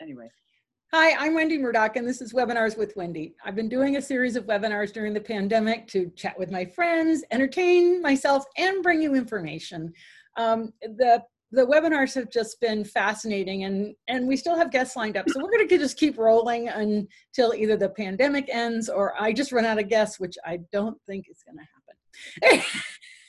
anyway. Hi, I'm Wendy Murdoch, and this is Webinars with Wendy. I've been doing a series of webinars during the pandemic to chat with my friends, entertain myself, and bring you information. Um, the the webinars have just been fascinating and and we still have guests lined up so we're going to just keep rolling until either the pandemic ends or i just run out of guests which i don't think is going to happen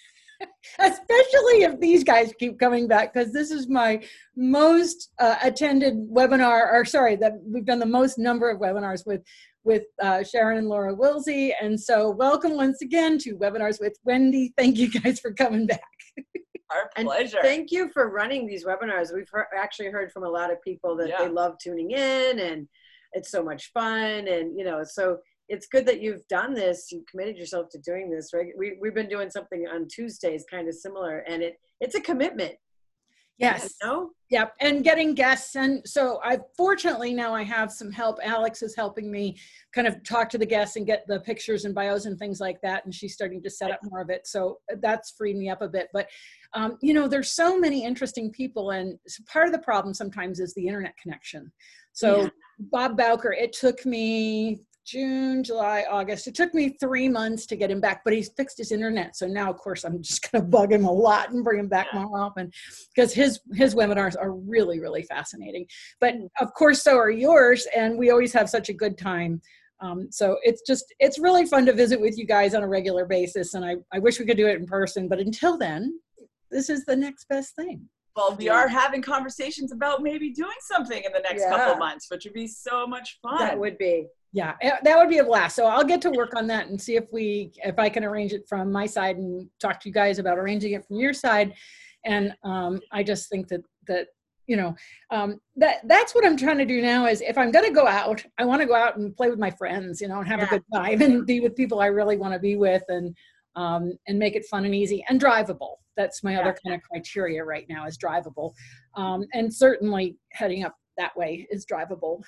especially if these guys keep coming back because this is my most uh, attended webinar or sorry that we've done the most number of webinars with with uh, sharon and laura wilsey and so welcome once again to webinars with wendy thank you guys for coming back Our And pleasure. Thank you for running these webinars. We've heard, actually heard from a lot of people that Yeah. they love tuning in and it's so much fun. And, you know, so it's good that you've done this. You committed yourself to doing this, right? We, we've been doing something on Tuesdays kind of similar and it, it's a commitment. yes You know? Yep, and getting guests. And so I fortunately now I have some help. Alex is helping me kind of talk to the guests and get the pictures and bios and things like that. And she's starting to set up more of it. So that's freed me up a bit. But um, you know, there's so many interesting people, and part of the problem sometimes is the internet connection. So Yeah. Bob Bowker, it took me June, July, August. It took me three months to get him back, but he's fixed his internet. So now, of course, I'm just going to bug him a lot and bring him back more often because his his webinars are really really fascinating. But of course, so are yours, and we always have such a good time. Um, so it's just it's really fun to visit with you guys on a regular basis, and I I wish we could do it in person. But until then, this is the next best thing. well, we are having conversations about maybe doing something in the next couple Yeah. of months, which would be so much fun. That would be. Yeah, eh, that would be a blast. So I'll get to work on that and see if we, if I can arrange it from my side and talk to you guys about arranging it from your side. And um, I just think that that you know um, that that's what I'm trying to do now. Is if I'm going to go out, I want to go out and play with my friends, you know, and have a good time and be with people I really want to be with, and um, and make it fun and easy and drivable. That's my other kind of criteria right now is drivable, um, and certainly heading up that way is drivable.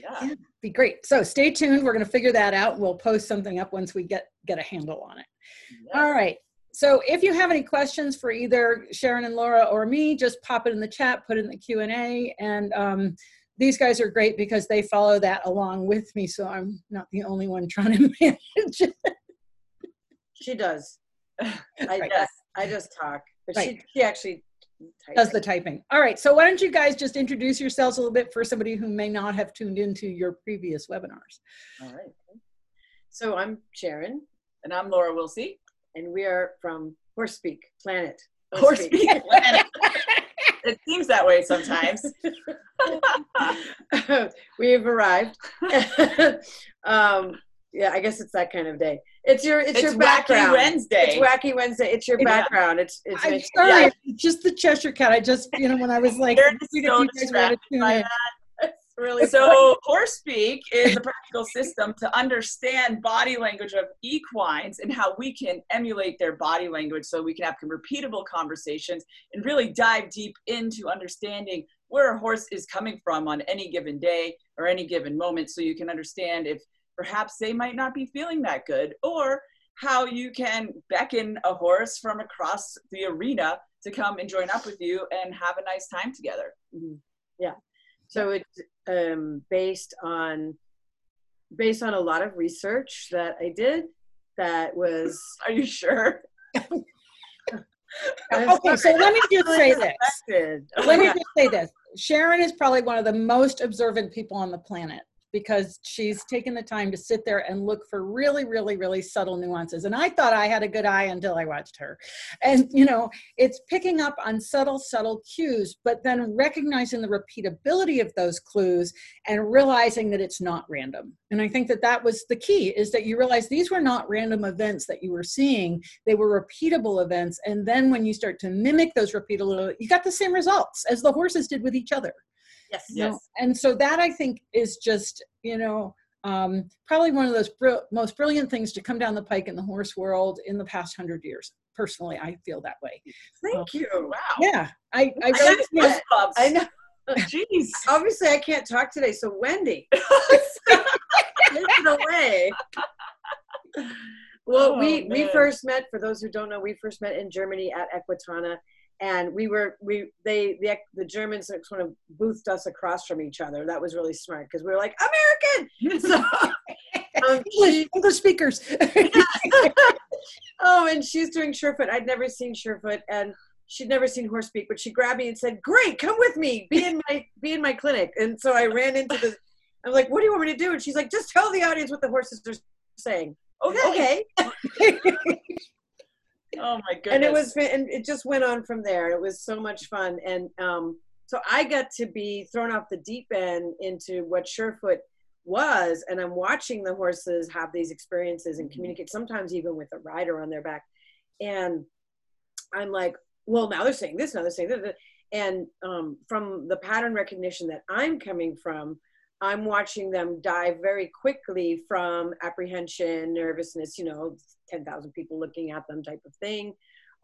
Yeah. yeah, be great. So stay tuned. We're going to figure that out. We'll post something up once we get get a handle on it. All right. So if you have any questions for either Sharon and Laura or me, just pop it in the chat, put it in the Q and A, and um, these guys are great because they follow that along with me. So I'm not the only one trying to manage. it. She does. I, Right. just, I just talk, but Right. she, she actually types. Does the typing. All right. So why don't you guys just introduce yourselves a little bit for somebody who may not have tuned into your previous webinars? All right. So I'm Sharon And I'm Laura Wilsey. and we are from Horse Speak Planet. Horse Speak Planet. it seems that way sometimes. We've arrived. um, yeah, I guess it's that kind of day. It's your it's, It's your Wacky. Wednesday. It's Wacky Wednesday. It's your Yeah. background. It's it's I'm it's- sorry, Yeah. just the Cheshire Cat. I just, you know, when I was like, You're you guys wanted to distracted tune by that. really So, horse speak is a practical system to understand body language of equines and how we can emulate their body language so we can have repeatable conversations and really dive deep into understanding where a horse is coming from on any given day or any given moment so you can understand if perhaps they might not be feeling that good or how you can beckon a horse from across the arena to come and join up with you and have a nice time together. Mhm. Yeah. So it's um, based on based on a lot of research that I did. That was Are you sure? Okay, so let me just say this. Let me just say this. Sharon is probably one of the most observant people on the planet because she's taken the time to sit there and look for really, really, really subtle nuances. And I thought I had a good eye until I watched her. And, you know, it's picking up on subtle, subtle cues, but then recognizing the repeatability of those clues and realizing that it's not random. And I think that that was the key is that you realize these were not random events that you were seeing, they were repeatable events. And then when you start to mimic those repeatable, you got the same results as the horses did with each other. Yes. you know? Yes. And so that I think is just, you know, um, probably one of those br- most brilliant things to come down the pike in the horse world in the past hundred years. Personally, I feel that way. Thank you. Wow. Yeah, I, I I really got feel- goosebumps. I know. Jeez. Obviously, I can't talk today. So Wendy, it away. Well, Oh, we we first met. For those who don't know, we first met in Germany at Equitana, and we were we they the the Germans sort of boothed us across from each other. That was really smart because we were like American. So um, English, English speakers. oh, and she's doing Surefoot. I'd never seen Surefoot, and she'd never seen horse speak, but she grabbed me and said, "Great, come with me. Be in my be in my clinic." And so I ran into the. I'm like, "What do you want me to do?" And she's like, "Just tell the audience what the horses are saying." Okay. okay. Oh my goodness. And it was, and it just went on from there. It was so much fun, and um, so I got to be thrown off the deep end into what Surefoot was, and I'm watching the horses have these experiences and mm-hmm. communicate. Sometimes even with a rider on their back, and I'm like, well, now they're saying this, now they're saying that, and um, from the pattern recognition that I'm coming from I'm watching them dive very quickly from apprehension, nervousness, you know, 10,000 people looking at them type of thing.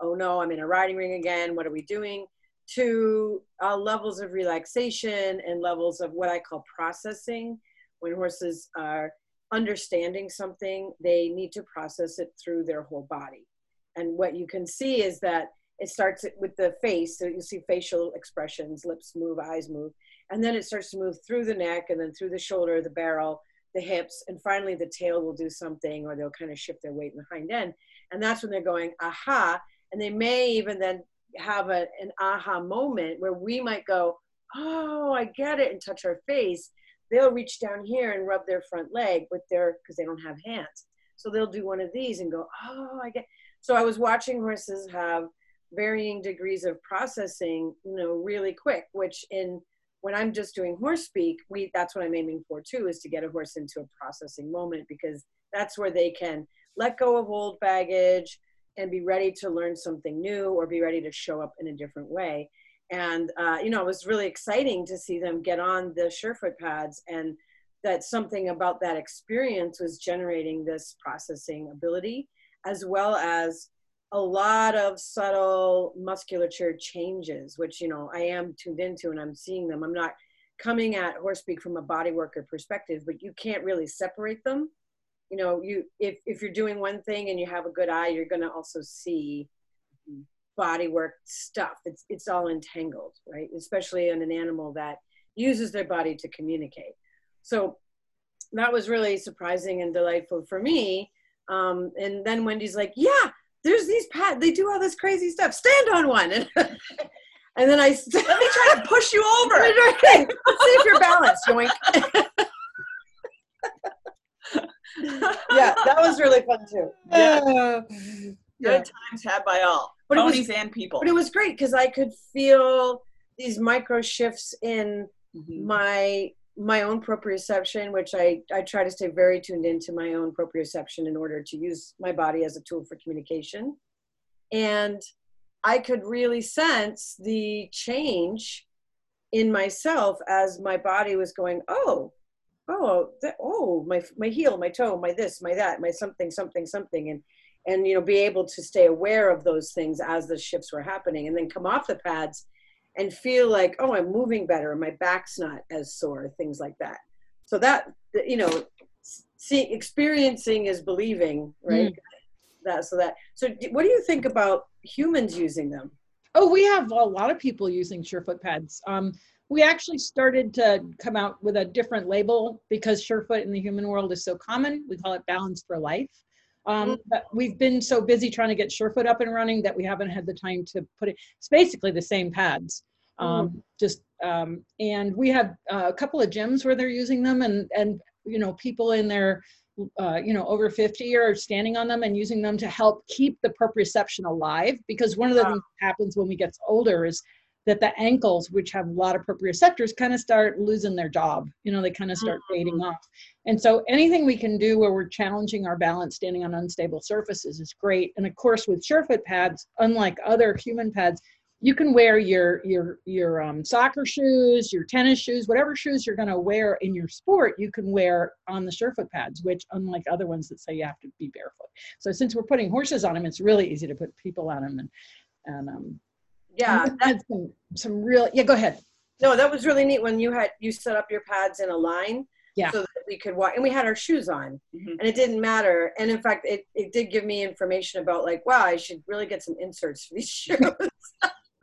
Oh no, I'm in a riding ring again. What are we doing? To uh, levels of relaxation and levels of what I call processing. When horses are understanding something, they need to process it through their whole body. And what you can see is that it starts with the face. So you see facial expressions, lips move, eyes move and then it starts to move through the neck and then through the shoulder, the barrel, the hips, and finally the tail will do something or they'll kind of shift their weight in the hind end. And that's when they're going, aha. And they may even then have a, an aha moment where we might go, oh, I get it, and touch our face. They'll reach down here and rub their front leg with their, because they don't have hands. So they'll do one of these and go, oh, I get. So I was watching horses have varying degrees of processing, you know, really quick, which in when I'm just doing horse speak, we that's what I'm aiming for too, is to get a horse into a processing moment because that's where they can let go of old baggage and be ready to learn something new or be ready to show up in a different way. And uh, you know, it was really exciting to see them get on the Surefoot pads and that something about that experience was generating this processing ability as well as a lot of subtle musculature changes, which, you know, I am tuned into and I'm seeing them. I'm not coming at horse speak from a body worker perspective, but you can't really separate them. You know, you if, if you're doing one thing and you have a good eye, you're gonna also see body work stuff. It's it's all entangled, right? Especially in an animal that uses their body to communicate. So that was really surprising and delightful for me. Um, and then Wendy's like, yeah, there's these pat they do all this crazy stuff. Stand on one. And, and then i let me try to push you over. Let's see if you're balanced yoink. Yeah that was really fun too. Yeah. Uh, good times had by all but ponies was, and people. But it was great because i could feel these micro shifts in mm-hmm. my my own proprioception, which I, I try to stay very tuned into my own proprioception in order to use my body as a tool for communication. And I could really sense the change in myself as my body was going, oh, oh, oh, my, my heel, my toe, my this, my that, my something, something, something. And, and, you know, be able to stay aware of those things as the shifts were happening and then come off the pads and feel like, oh, I'm moving better, my back's not as sore, things like that. So that you know, see, experiencing is believing, right? Mm. That so that. So, what do you think about humans using them? Oh, we have a lot of people using Surefoot pads. Um, we actually started to come out with a different label because Surefoot in the human world is so common. We call it Balance for Life. Um, mm. but we've been so busy trying to get Surefoot up and running that we haven't had the time to put it. It's basically the same pads. Mm. um, mm. just um, and we have uh, a couple of gyms where they're using them and and you know people in their uh, you know over 50 are standing on them and using them to help keep the proprioception alive because one of the wow. things that happens when we get older is that the ankles which have a lot of proprioceptors kind of start losing their job you know they kind of start mm-hmm. fading off and so anything we can do where we're challenging our balance standing on unstable surfaces is great and of course with surefoot pads unlike other human pads you can wear your your your um, soccer shoes, your tennis shoes, whatever shoes you're going to wear in your sport, you can wear on the Surefoot pads, which unlike other ones that say you have to be barefoot. So since we're putting horses on them, it's really easy to put people on them and and um, yeah, that's some some real yeah. Go ahead. No, that was really neat when you had you set up your pads in a line. Yeah. So that we could walk, and we had our shoes on, mm-hmm. and it didn't matter. And in fact, it, it did give me information about like, wow, I should really get some inserts for these shoes.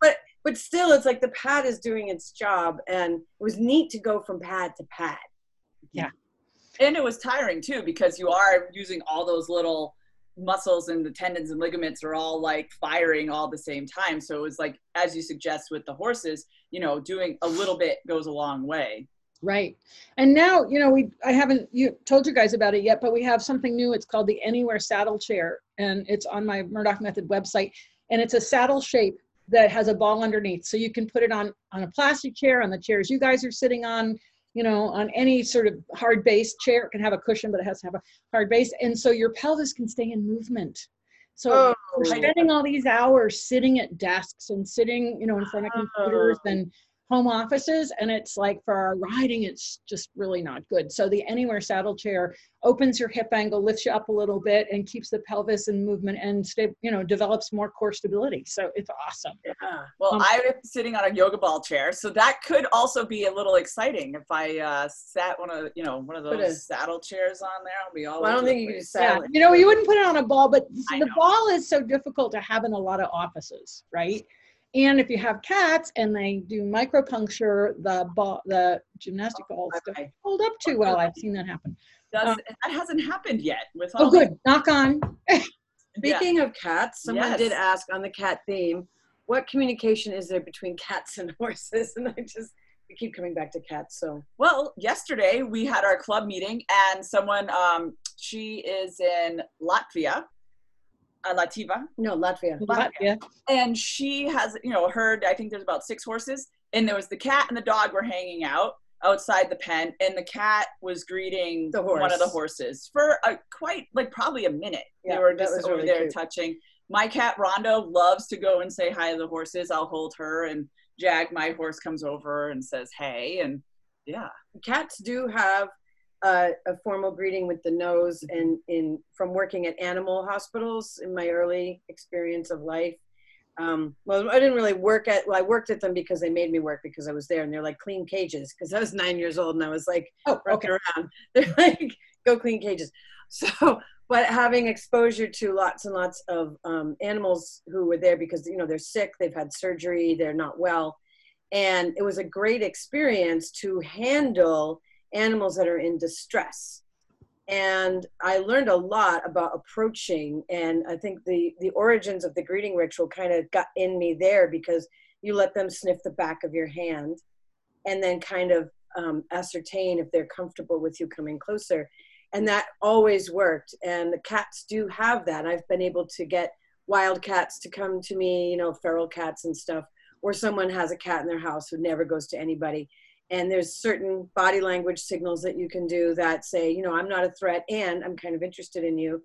but but still, it's like the pad is doing its job, and it was neat to go from pad to pad. Yeah. And it was tiring too because you are using all those little muscles and the tendons and ligaments are all like firing all the same time so it was like as you suggest with the horses you know doing a little bit goes a long way Right. And now, you know, we I haven't you told you guys about it yet, but we have something new. It's called the Anywhere Saddle Chair, and it's on my Murdoch Method website. And it's a saddle shape that has a ball underneath, so you can put it on on a plastic chair, on the chairs you guys are sitting on, you know, on any sort of hard base chair. It can have a cushion, but it has to have a hard base, and so your pelvis can stay in movement. So Oh, we're spending all these hours sitting at desks and sitting, you know, in front of oh. computers Oh. and home offices and it's like for our riding it's just really not good. So the anywhere saddle chair opens your hip angle lifts you up a little bit and keeps the pelvis in movement and stay you know develops more core stability. So it's awesome. Yeah. well Um, i'm sitting on a yoga ball chair so that could also be a little exciting if i uh, sat one of you know one of those a- saddle chairs on there i'll be all Well, I don't think you can place. yeah you know you wouldn't put it on a ball but the ball is so difficult to have in a lot of offices right and if you have cats and they do micropuncture the ball the gymnastic balls don't hold up too well i've seen that happen Does, that hasn't happened yet with all oh good knock on the- yeah. Speaking of cats, someone Yes. did ask on the cat theme, what communication is there between cats and horses? And I just we keep coming back to cats. So Well, yesterday we had our club meeting, and someone, um, she is in Latvia, uh, Lativa, no, Latvia. yeah and she has, you know, heard, I think there's about six horses, and there was the cat and the dog were hanging out outside the pen, and the cat was greeting The one of the horses for a, quite, like, probably a minute. Yeah, they were just over really there cute. touching. My cat Rondo loves to go and say hi to the horses. I'll hold her, and Jag, my horse, comes over and says hey, and yeah. Cats do have uh, a formal greeting with the nose, and in from working at animal hospitals in my early experience of life. Um, well, I didn't really work at. Well, I worked at them because they made me work because I was there, and they're like clean cages. Because I was nine years old, and I was like, oh okay around. They're like, go clean cages. So, but having exposure to lots and lots of um, animals who were there because you know they're sick, they've had surgery, they're not well, and it was a great experience to handle animals that are in distress. And I learned a lot about approaching, and I think the the origins of the greeting ritual kind of got in me there because you let them sniff the back of your hand, and then kind of um, ascertain if they're comfortable with you coming closer. And that always worked. And the cats do have that. I've been able to get wild cats to come to me, you know, feral cats and stuff, or someone has a cat in their house who never goes to anybody. And there's certain body language signals that you can do that say, you know, I'm not a threat and I'm kind of interested in you.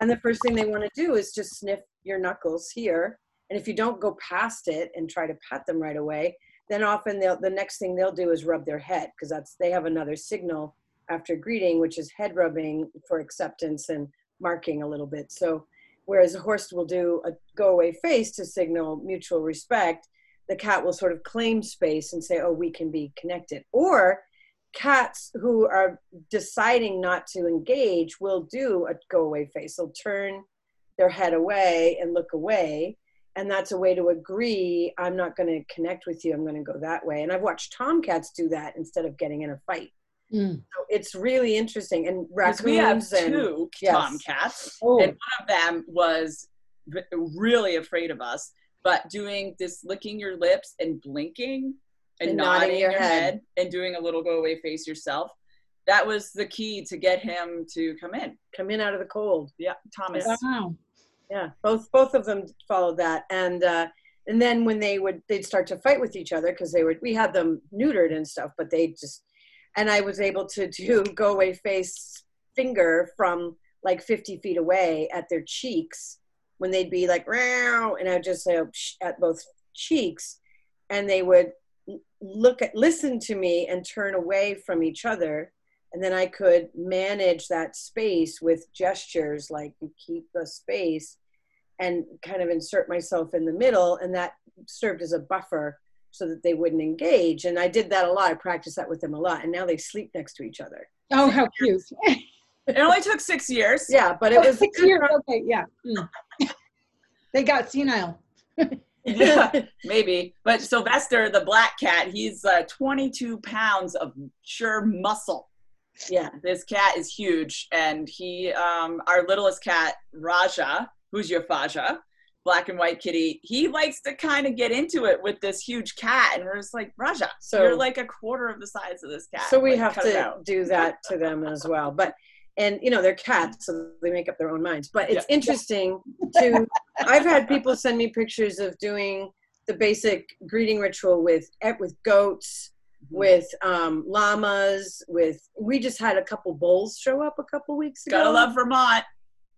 And the first thing they want to do is just sniff your knuckles here. And if you don't go past it and try to pat them right away, then often they'll the next thing they'll do is rub their head because that's they have another signal after greeting which is head rubbing for acceptance and marking a little bit so whereas a horse will do a go away face to signal mutual respect the cat will sort of claim space and say oh we can be connected or cats who are deciding not to engage will do a go away face they'll turn their head away and look away and that's a way to agree i'm not going to connect with you i'm going to go that way and i've watched tomcats do that instead of getting in a fight Mm. so it's really interesting and 'Cause we have raccoons and two yes. tomcats, Oh. and one of them was really afraid of us, but doing this licking your lips and blinking and, And nodding, nodding your, your head. head. and doing a little go away face yourself. That was the key to get him to come in. come in out of the cold Yeah, Thomas. wow yeah both both of them followed that and uh and then when they would they'd start to fight with each other because they would we had them neutered and stuff but they just and i was able to do go away face finger from like 50 feet away at their cheeks when they'd be like Row, and i'd just say oh, at both cheeks. And they would look at listen to me and turn away from each other. And then i could manage that space with gestures like you keep the space and kind of insert myself in the middle. And that served as a buffer so that they wouldn't engage. And i did that a lot. I practiced that with them a lot. And now they sleep next to each other. Oh how cute It only took six years. yeah but it was six years okay yeah Mm. they got senile yeah, maybe. But Sylvester, the black cat, he's uh, 22 pounds of sure muscle. Yeah. This cat is huge, and he, um, our littlest cat, Raja, who's your Faja, black and white kitty, he likes to kind of get into it with this huge cat, and we're just like, Raja, So- you're like a quarter of the size of this cat. So we Like, have to do that to them as well. But and you know they're cats, so they make up their own minds. But it's interesting to. I've had people send me pictures of doing the basic greeting ritual with eh, with goats, with um, llamas, with. We just had a couple bulls show up a couple weeks ago. Gotta love Vermont.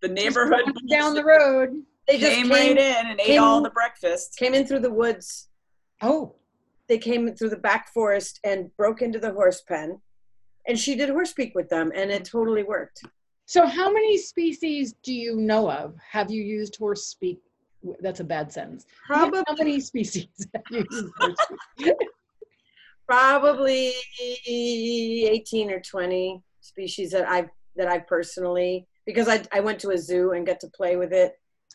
The neighborhood down the road. They just came, came, right in and ate all the breakfast. came in through the woods. Oh, They came through the back forest and broke into the horse pen, and she did horse speak with them, and it totally worked. so how many species do you know of? Have you used horse speak? That's a bad sentence. Probably How many species have you used probably 18 or 20 species that I've that I've personally because I I went to a zoo and got to play with it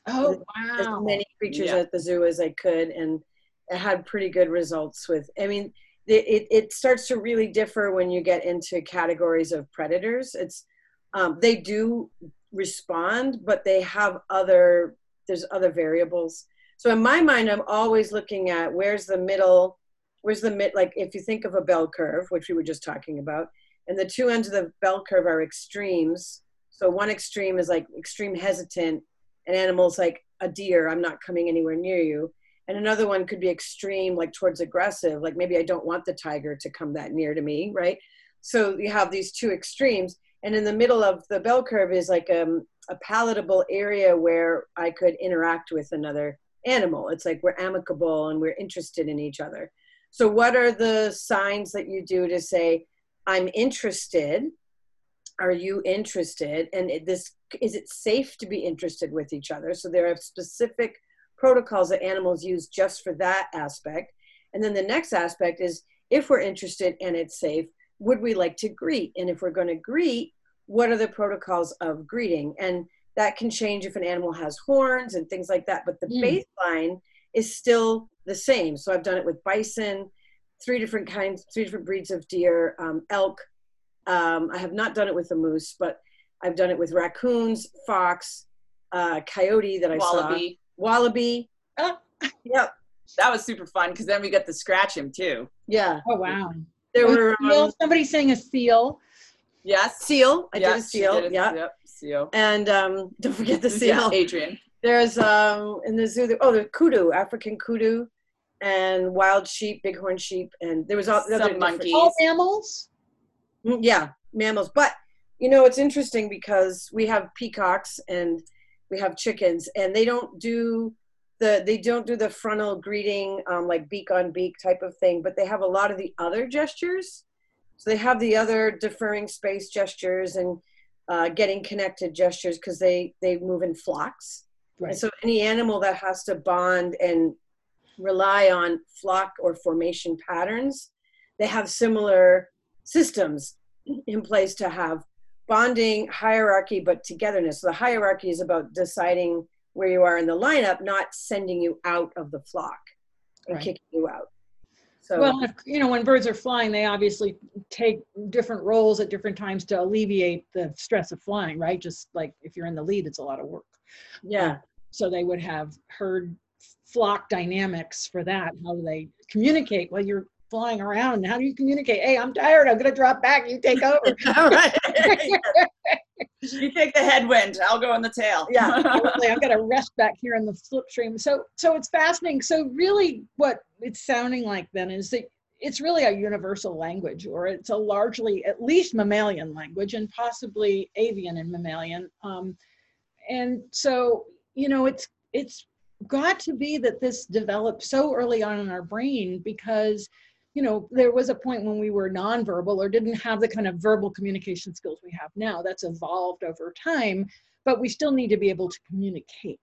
Oh, as wow. many creatures Yeah. at the zoo as I could and it had pretty good results with I mean it, it, starts to really differ when you get into categories of predators. It's um, they do respond but they have other there's other variables. So in my mind i'm always looking at where's the middle where's the mid like if you think of a bell curve which we were just talking about and the two ends of the bell curve are extremes. So one extreme is like extreme hesitant an animal's like a deer i'm not coming anywhere near you and another one could be extreme like towards aggressive like maybe i don't want the tiger to come that near to me right? So you have these two extremes. And in the middle of the bell curve is like um, a palatable area where i could interact with another animal. It's like we're amicable and we're interested in each other. So what are the signs that you do to say i'm interested are you interested? And this is it safe to be interested with each other? So there are specific protocols that animals use just for that aspect. And then the next aspect is if we're interested and it's safe would we like to greet? And if we're going to greet what are the protocols of greeting? And that can change if an animal has horns and things like that but the Mm. baseline is still the same. So i've done it with bison three different kinds three different breeds of deer um, elk. Um, i have not done it with a moose but i've done it with raccoons fox uh, coyote that i saw. Wallaby. Wallaby Ah. yep That was super fun because then we got to scratch him too. yeah Oh, wow. there A were seal, um, somebody saying a seal. Yes. seal i did a seal did yeah Yep. Seal. and um, don't forget the Yeah, seal Adrian. There's um in the zoo. Oh, the kudu, African kudu, and wild sheep, bighorn sheep, and there was all the other monkeys. All mammals? Mm, Yeah, mammals. But you know, it's interesting because we have peacocks and we have chickens, and they don't do the they don't do the frontal greeting um, like beak on beak type of thing, but they have a lot of the other gestures. So they have the other deferring space gestures and uh, getting connected gestures because they they move in flocks. Right. And so any animal that has to bond and rely on flock or formation patterns, they have similar systems in place to have bonding, hierarchy, but togetherness. So the hierarchy is about deciding where you are in the lineup, not sending you out of the flock and Right. kicking you out. So Well, if, you know, when birds are flying, they obviously take different roles at different times to alleviate the stress of flying, right? Just like if you're in the lead, it's a lot of work. yeah, um, So they would have herd flock dynamics for that. How do they communicate while you're flying around? How do you communicate? Hey, I'm tired. I'm going to drop back. You take over. all right. You take the headwind. I'll go in the tail. Yeah. Totally, I'm gonna rest back here in the slipstream. So, so it's fascinating. So, really, what it's sounding like then is that it's really a universal language, or it's a largely, at least, mammalian language, and possibly avian and mammalian. Um, and so, you know, it's it's got to be that this developed so early on in our brain because you know, there was a point when we were nonverbal or didn't have the kind of verbal communication skills we have now. That's evolved over time, but we still need to be able to communicate.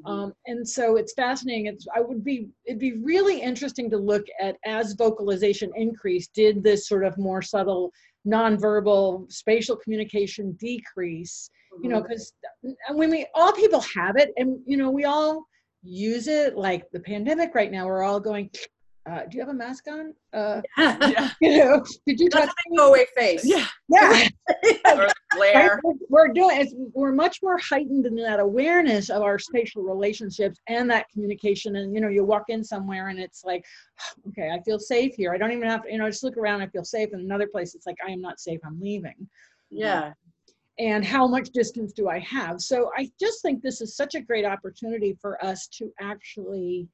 Mm-hmm. Um, and so it's fascinating. It's I would be it'd be really interesting to look at as vocalization increased, did this sort of more subtle nonverbal spatial communication decrease? You know, mm-hmm. because uh, when we all people have it, and you know, we all use it like the pandemic right now we're all going uh, do you have a mask on uh, Yeah. you know did you touch That's a go away face. Yeah. yeah Or glare. We're- We're doing it's, we're much more heightened in that awareness of our spatial relationships and that communication. And you know, you walk in somewhere and it's like, okay, I feel safe here. I don't even have to, you know, I just look around. I feel safe. In another place, it's like I am not safe. I'm leaving. Yeah. And how much distance do I have? So I just think this is such a great opportunity for us to actually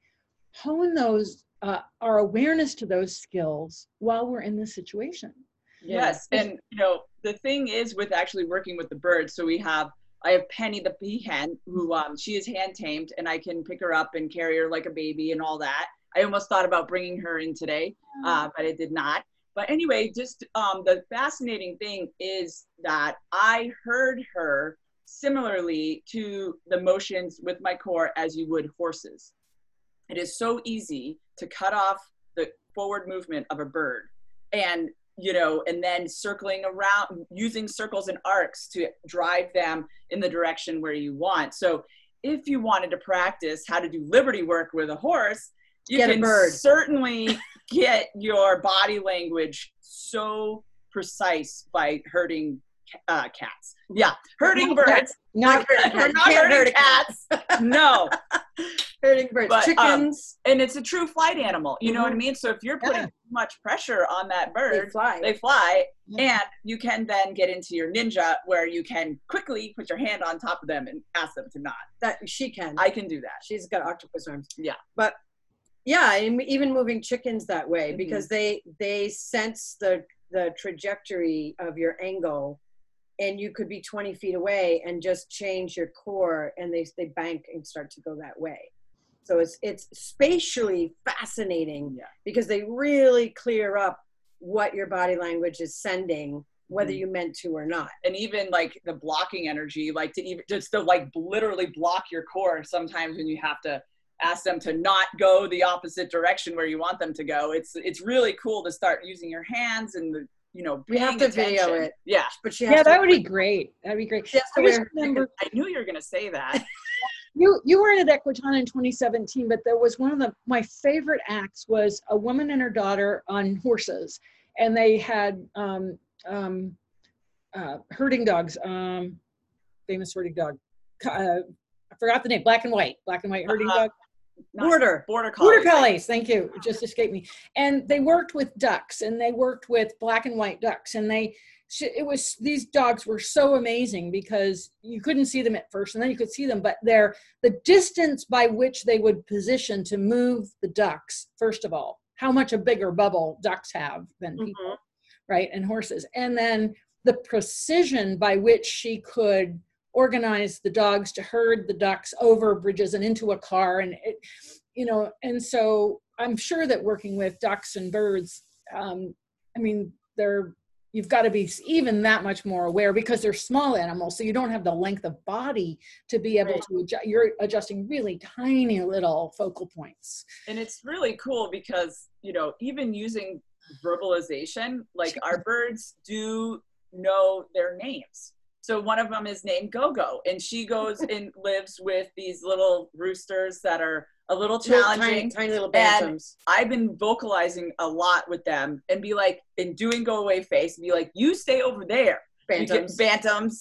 hone those uh, our awareness to those skills while we're in this situation. Yes, and you know the thing is with actually working with the birds. So we have I have Penny the peahen who um, she is hand tamed, and I can pick her up and carry her like a baby and all that. I almost thought about bringing her in today, uh, but I did not. But anyway, just um, the fascinating thing is that I heard her similarly to the motions with my core as you would horses. It is so easy to cut off the forward movement of a bird. And you know and then circling around using circles and arcs to drive them in the direction where you want. So if you wanted to practice how to do liberty work with a horse you Get can certainly get your body language so precise by herding uh, cats. Yeah herding Not birds. Not Can't not herding cats. No Herding birds. But, um, Chickens. and it's a true flight animal you know what i Mhm. mean so if you're putting Yeah. too much pressure on that bird, they fly. they fly Yeah. and you can then get into your ninja where you can quickly put your hand on top of them and ask them to not that she can. i can do that She's got octopus arms. Yeah. But yeah, and even moving chickens that way Mhm. because they they sense the the trajectory of your angle and you could be 20 feet away and just change your core and they they bank and start to go that way. So it's it's spatially fascinating Yeah. because they really clear up what your body language is sending whether Mhm. you meant to or not. and even like the blocking energy like to even just to like literally block your core sometimes when you have to ask them to not go the opposite direction where you want them to go it's it's really cool to start using your hands and the you know We have paying to video it. yeah But she has yeah, to that would be great. That'd be great. she has to I just wear remember i knew you were going to say that you you were at Equitana in 2017, but there was one of the my favorite acts was a woman and her daughter on horses, and they had um, um, uh, herding dogs, um, famous herding dog. Uh, I forgot the name. Black and white, black and white herding Uh-huh. dog. Not- border. border collies. Border collies, thank you. It just escaped me. And they worked with ducks, and they worked with black and white ducks, and they. It was these dogs were so amazing because you couldn't see them at first, and then you could see them, but they're the distance by which they would position to move the ducks. First of all, how much a bigger bubble ducks have than people, Mhm. right? And horses, and then the precision by which she could organize the dogs to herd the ducks over bridges and into a car and it you know and so i'm sure that working with ducks and birds um, i mean they're you've got to be even that much more aware because they're small animals so you don't have the length of body to be able Right. to adjust you're adjusting really tiny little focal points. And it's really cool because you know even using verbalization like our birds do know their names so one of them is named gogo and she goes and lives with these little roosters that are a little Little challenging tiny, tiny little And- bantams. i've been vocalizing a lot with them and be like and doing go away face and be like you stay over there Bantams. bantams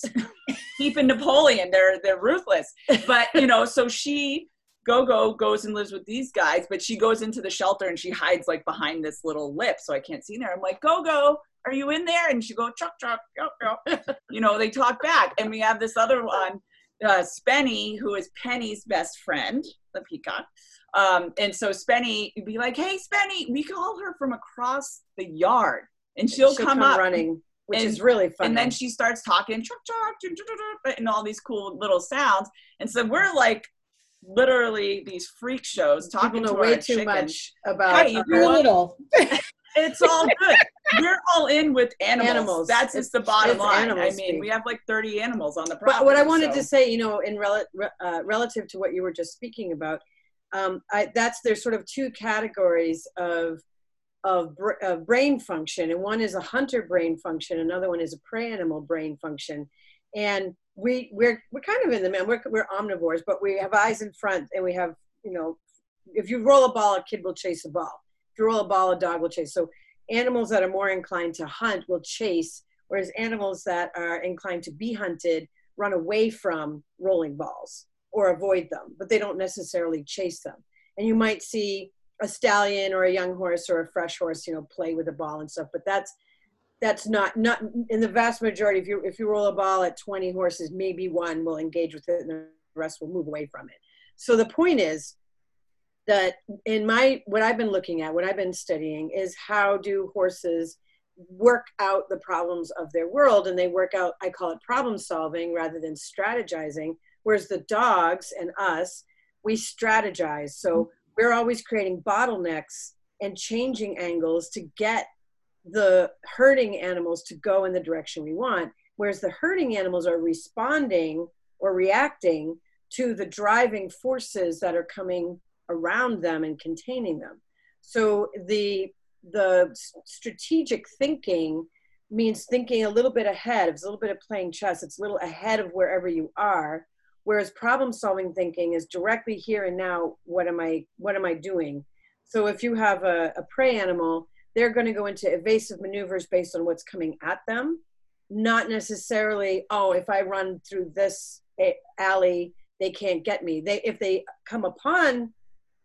keeping napoleon they're they're ruthless but you know so she Gogo goes and lives with these guys, but she goes into the shelter and she hides like behind this little lip, so I can't see her. I'm like, Gogo, are you in there? And she go, chuck, chuck, yuck. you know, they talk back. And we have this other one, uh, Spenny, who is Penny's best friend, the peacock. Um, and so Spenny, you'd be like, hey, Spenny, we call her from across the yard, and she'll, come, up running, which and- is really fun. and then she starts talking chuck, chuck, and all these cool little sounds. And so we're like literally these freak shows people talking know to way too chickens. much about Hey, you our- know You're little It's all good. we're all in with animals. Animals. That's It's- just the bottom line. I mean, speak. we have like 30 animals on the property. but what I wanted so- to say, you know, in rel- re- uh, relative to what you were just speaking about, um, I, that's there's sort of two categories of of, br- of brain function, and one is a hunter brain function, another one is a prey animal brain function, and we we're we're kind of in the man we're we're omnivores, but we have eyes in front and we have you know, if you roll a ball, a kid will chase a ball. Roll a ball, a dog will chase. So animals that are more inclined to hunt will chase, whereas animals that are inclined to be hunted run away from rolling balls or avoid them, but they don't necessarily chase them. And you might see a stallion or a young horse or a fresh horse, you know, play with a ball and stuff, but that's that's not not in the vast majority if you if you roll a ball at 20 horses maybe one will engage with it and the rest will move away from it so the point is that in my what i've been looking at what i've been studying is how do horses work out the problems of their world and they work out i call it problem solving rather than strategizing whereas the dogs and us we strategize. So we're always creating bottlenecks and changing angles to get the herding animals to go in the direction we want, whereas the herding animals are responding or reacting to the driving forces that are coming around them and containing them. So the the strategic thinking means thinking a little bit ahead. It's a little bit of playing chess. It's a little ahead of wherever you are. Whereas problem solving thinking is directly here and now. What am I? What am I doing? So if you have a, a prey animal they're going to go into evasive maneuvers based on what's coming at them, not necessarily, oh, if I run through this eh, alley, they can't get me. They, if they come upon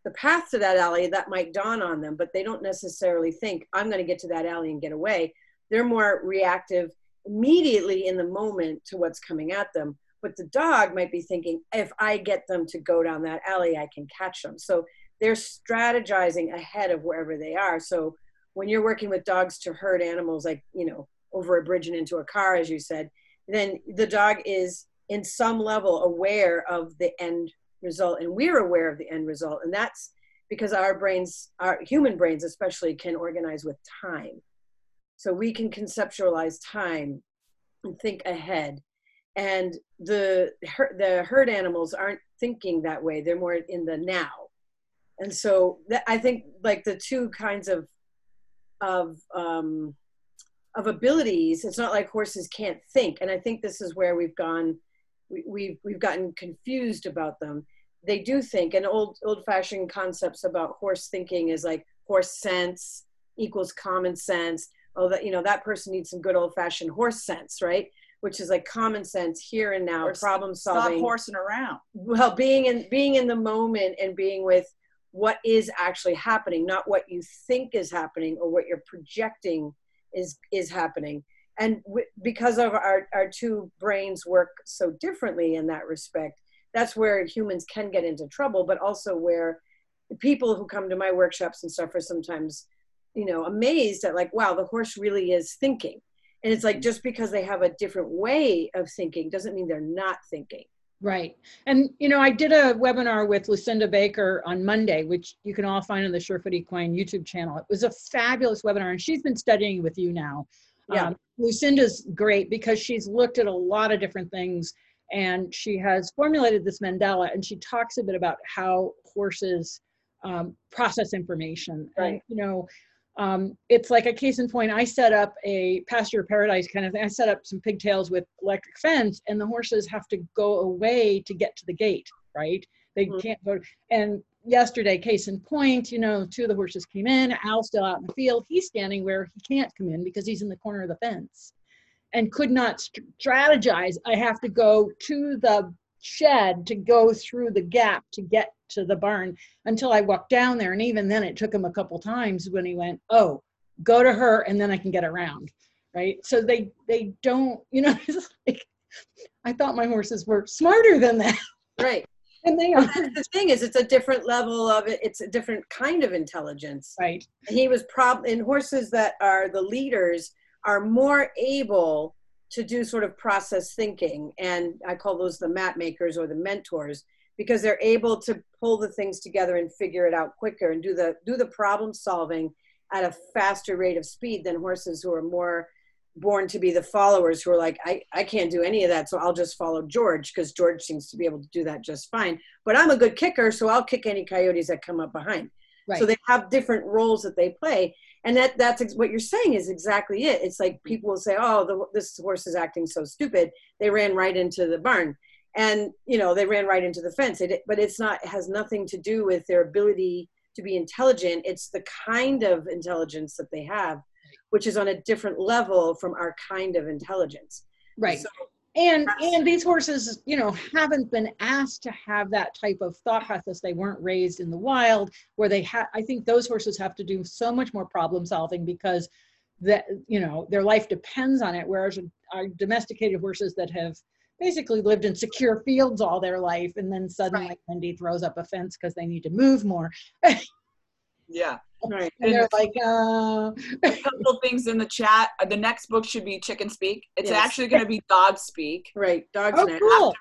the path to that alley, that might dawn on them, but they don't necessarily think, I'm going to get to that alley and get away. They're more reactive immediately in the moment to what's coming at them. But the dog might be thinking, if I get them to go down that alley, I can catch them. So they're strategizing ahead of wherever they are. So when you're working with dogs to herd animals like you know over a bridge and into a car as you said then the dog is in some level aware of the end result and we're aware of the end result and that's because our brains our human brains especially can organize with time so we can conceptualize time and think ahead and the the herd animals aren't thinking that way they're more in the now and so i think like the two kinds of of um, of abilities. It's not like horses can't think, and I think this is where we've gone. We, we've we've gotten confused about them. They do think, and old old fashioned concepts about horse thinking is like horse sense equals common sense. Oh, that you know that person needs some good old fashioned horse sense, right? Which is like common sense here and now, problem solving. Stop horsing around. Well, being in being in the moment and being with what is actually happening not what you think is happening or what you're projecting is is happening and w- because of our, our two brains work so differently in that respect that's where humans can get into trouble but also where people who come to my workshops and stuff are sometimes you know amazed at like wow the horse really is thinking and it's like mm-hmm. just because they have a different way of thinking doesn't mean they're not thinking Right. And, you know, I did a webinar with Lucinda Baker on Monday, which you can all find on the Surefoot Equine YouTube channel. It was a fabulous webinar, and she's been studying with you now. Yeah. Um, Lucinda's great because she's looked at a lot of different things and she has formulated this mandala and she talks a bit about how horses um, process information. Right. And, you know, um, it's like a case in point. I set up a pasture paradise kind of thing. I set up some pigtails with electric fence, and the horses have to go away to get to the gate, right? They mm-hmm. can't go. And yesterday, case in point, you know, two of the horses came in. Al's still out in the field. He's standing where he can't come in because he's in the corner of the fence and could not strategize. I have to go to the shed to go through the gap to get to the barn until I walked down there. And even then, it took him a couple times when he went, "Oh, go to her, and then I can get around." Right. So they they don't, you know, like I thought my horses were smarter than that. Right. And they are. the thing is, it's a different level of it. It's a different kind of intelligence. Right. And he was prob in horses that are the leaders are more able to do sort of process thinking and i call those the map makers or the mentors because they're able to pull the things together and figure it out quicker and do the do the problem solving at a faster rate of speed than horses who are more born to be the followers who are like i, I can't do any of that so i'll just follow george because george seems to be able to do that just fine. But i'm a good kicker so i'll kick any coyotes that come up behind. Right. so they have different roles that they play and that that's ex- what you're saying is exactly it. It's like people will say oh the, this horse is acting so stupid. They ran right into the barn and you know they ran right into the fence. It, but it's not it has nothing to do with their ability to be intelligent. It's the kind of intelligence that they have which is on a different level from our kind of intelligence right So- and and these horses you know haven't been asked to have that type of thought process they weren't raised in the wild where they have i think those horses have to do so much more problem solving because that you know their life depends on it whereas our domesticated horses that have basically lived in secure fields all their life and then suddenly Right. wendy throws up a fence because they need to move more Yeah. Right and they're like uh A couple things in the chat. Uh, The next book should be Chicken Speak. It's Yes. actually going to be Dog Speak. right dogs oh next. cool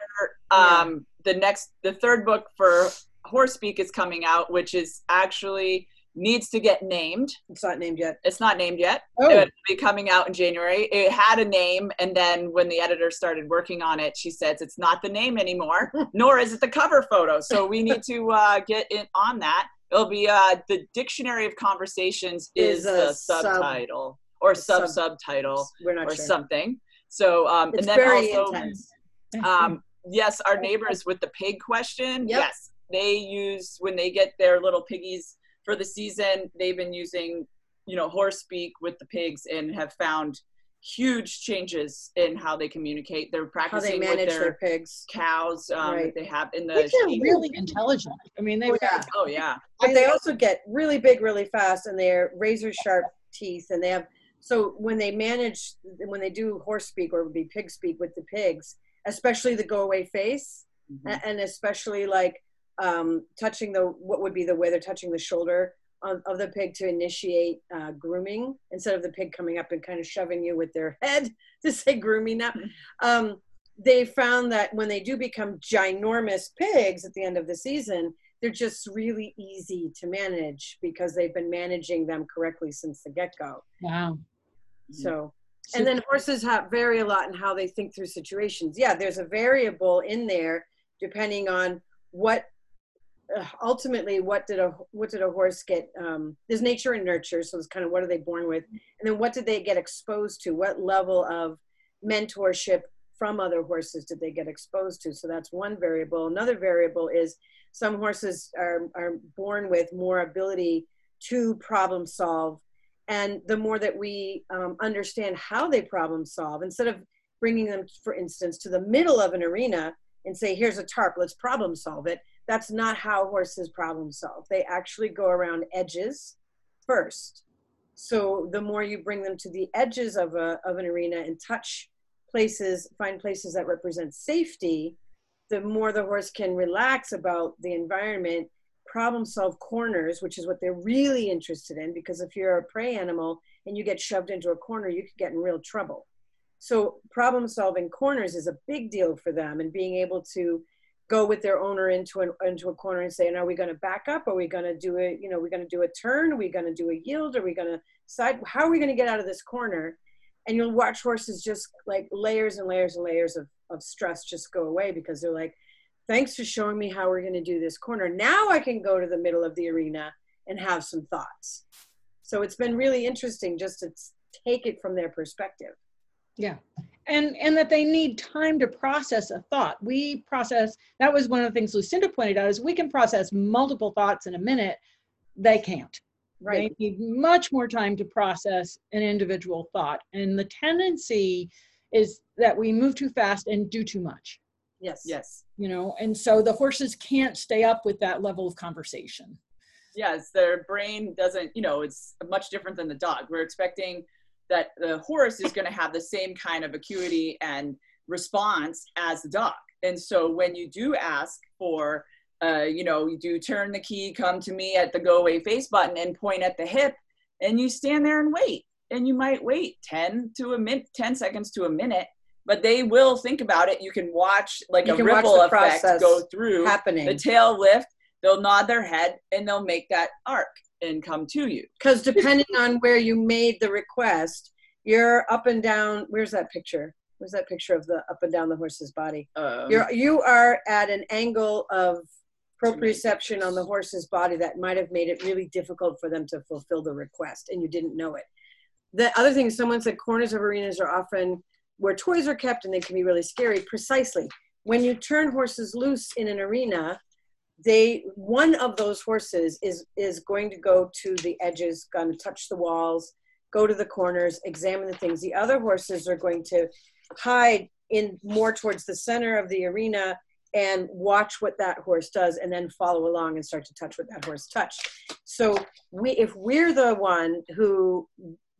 Um, The next, the third book for Horse Speak is coming out, which is actually needs to get named. it's not named yet It's not named yet. oh It'll be coming out in January. It had a name, and then when the editor started working on it, she says it's not the name anymore, nor is it the cover photo. So we need to uh, get in on that. It'll be uh, the Dictionary of Conversations is, Is a the sub- subtitle or sub sub- subtitle we're not or sure something. So um, it's and then also um, yes, our neighbors with the pig question. Yep. Yes, they use when they get their little piggies for the season. They've been using, you know, horse speak with the pigs and have found huge changes in how they communicate. They're how practicing they with manage their, their pigs cows um, Right. they have in the. Kids are really intelligent i mean they've Oh, yeah. got Oh yeah, but they also get really big really fast and they're razor sharp teeth and they have so when they manage when they do horse speak or it would be pig speak with the pigs especially the go away face Mhm. and especially like um, touching the what would be the way they're touching the shoulder of, of the pig to initiate uh, grooming instead of the pig coming up and kind of shoving you with their head to say grooming up. Um, they found that when they do become ginormous pigs at the end of the season they're just really easy to manage because they've been managing them correctly since the get-go. Wow. So and then horses have vary a lot in how they think through situations. Yeah there's a variable in there depending on what ultimately what did a what did a horse get um, there's nature and nurture so it's kind of what are they born with? And then what did they get exposed to? What level of mentorship from other horses did they get exposed to? So that's one variable. Another variable is some horses are, are born with more ability to problem solve. And the more that we um, understand how they problem solve instead of bringing them for instance to the middle of an arena and say here's a tarp let's problem solve it that's not how horses problem solve they actually go around edges first so the more you bring them to the edges of, a, of an arena and touch places find places that represent safety the more the horse can relax about the environment problem solve corners, which is what they're really interested in. Because if you're a prey animal and you get shoved into a corner, you could get in real trouble. So, problem solving corners is a big deal for them, and being able to go with their owner into an into a corner and say, and "Are we going to back up? Are we going to do it? you know, we're going to do a turn? Are we going to do a yield? Are we going to side? How are we going to get out of this corner?" And you'll watch horses just like layers and layers and layers of, of stress just go away because they're like, thanks for showing me how we're going to do this corner. Now I can go to the middle of the arena and have some thoughts. So it's been really interesting just to take it from their perspective. Yeah. And and that they need time to process a thought. We process that was one of the things Lucinda pointed out is we can process multiple thoughts in a minute. They can't. Right. They need much more time to process an individual thought. And the tendency is that we move too fast and do too much. Yes. yes. You know, and so the horses can't stay up with that level of conversation. yes, their brain doesn't, you know, it's much different than the dog. We're expecting that the horse is going to have the same kind of acuity and response as the dog. And so when you do ask for, uh, you know, you do turn the key, come to me at the go away face button and point at the hip, and you stand there and wait. And you might wait 10 to a minute, 10 seconds to a minute, but they will think about it. You can watch like You a ripple effect go through Happening. the tail lift, they'll nod their head and they'll make that arc and come to you. Because depending on where you made the request, you're up and down. Where's that picture? Where's that picture of the up and down the horse's body? Um, You're you are at an angle of proprioception on the horse's body that might have made it really difficult for them to fulfill the request, and you didn't know it. The other thing, someone said corners of arenas are often where toys are kept, and they can be really scary. Precisely, when you turn horses loose in an arena, they one of those horses is is going to go to the edges, going to touch the walls, go to the corners, examine the things. The other horses are going to hide in more towards the center of the arena and watch what that horse does and then follow along and start to touch what that horse touched so we if we're the one who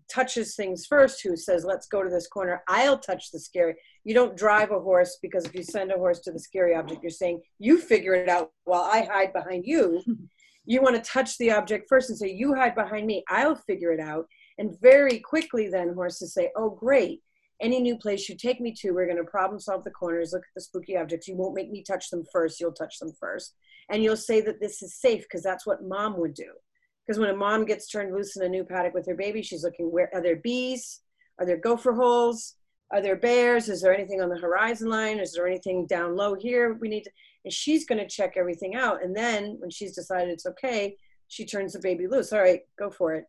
touches things first who says let's go to this corner i'll touch the scary you don't drive a horse because if you send a horse to the scary object you're saying you figure it out while i hide behind you you want to touch the object first and say you hide behind me i'll figure it out and very quickly then horses say oh great any new place you take me to, we're going to problem solve the corners, look at the spooky objects. You won't make me touch them first. You'll touch them first. And you'll say that this is safe because that's what mom would do. Because when a mom gets turned loose in a new paddock with her baby, she's looking where are there bees? Are there gopher holes? Are there bears? Is there anything on the horizon line? Is there anything down low here we need to? And she's going to check everything out. And then when she's decided it's okay, she turns the baby loose. All right, go for it.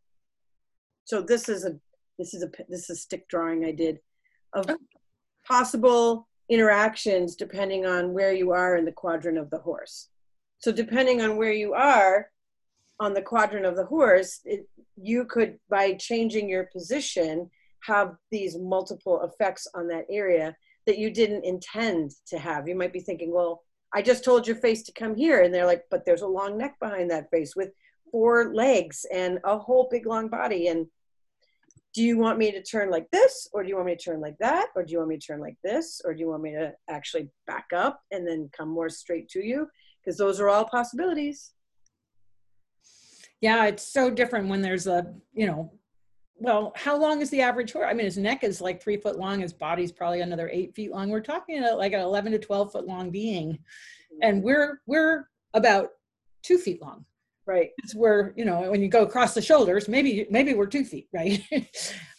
So this is a this is a this is a stick drawing I did of oh. possible interactions depending on where you are in the quadrant of the horse. So depending on where you are on the quadrant of the horse, it, you could, by changing your position, have these multiple effects on that area that you didn't intend to have. You might be thinking, well, I just told your face to come here. And they're like, but there's a long neck behind that face with four legs and a whole big long body. And do you want me to turn like this or do you want me to turn like that or do you want me to turn like this or do you want me to actually back up and then come more straight to you because those are all possibilities yeah it's so different when there's a you know well how long is the average horse? I mean his neck is like three foot long his body's probably another eight feet long. We're talking like an 11 to 12 foot long being. And we're we're about two feet long right it's where you know when you go across the shoulders maybe maybe we're two feet right?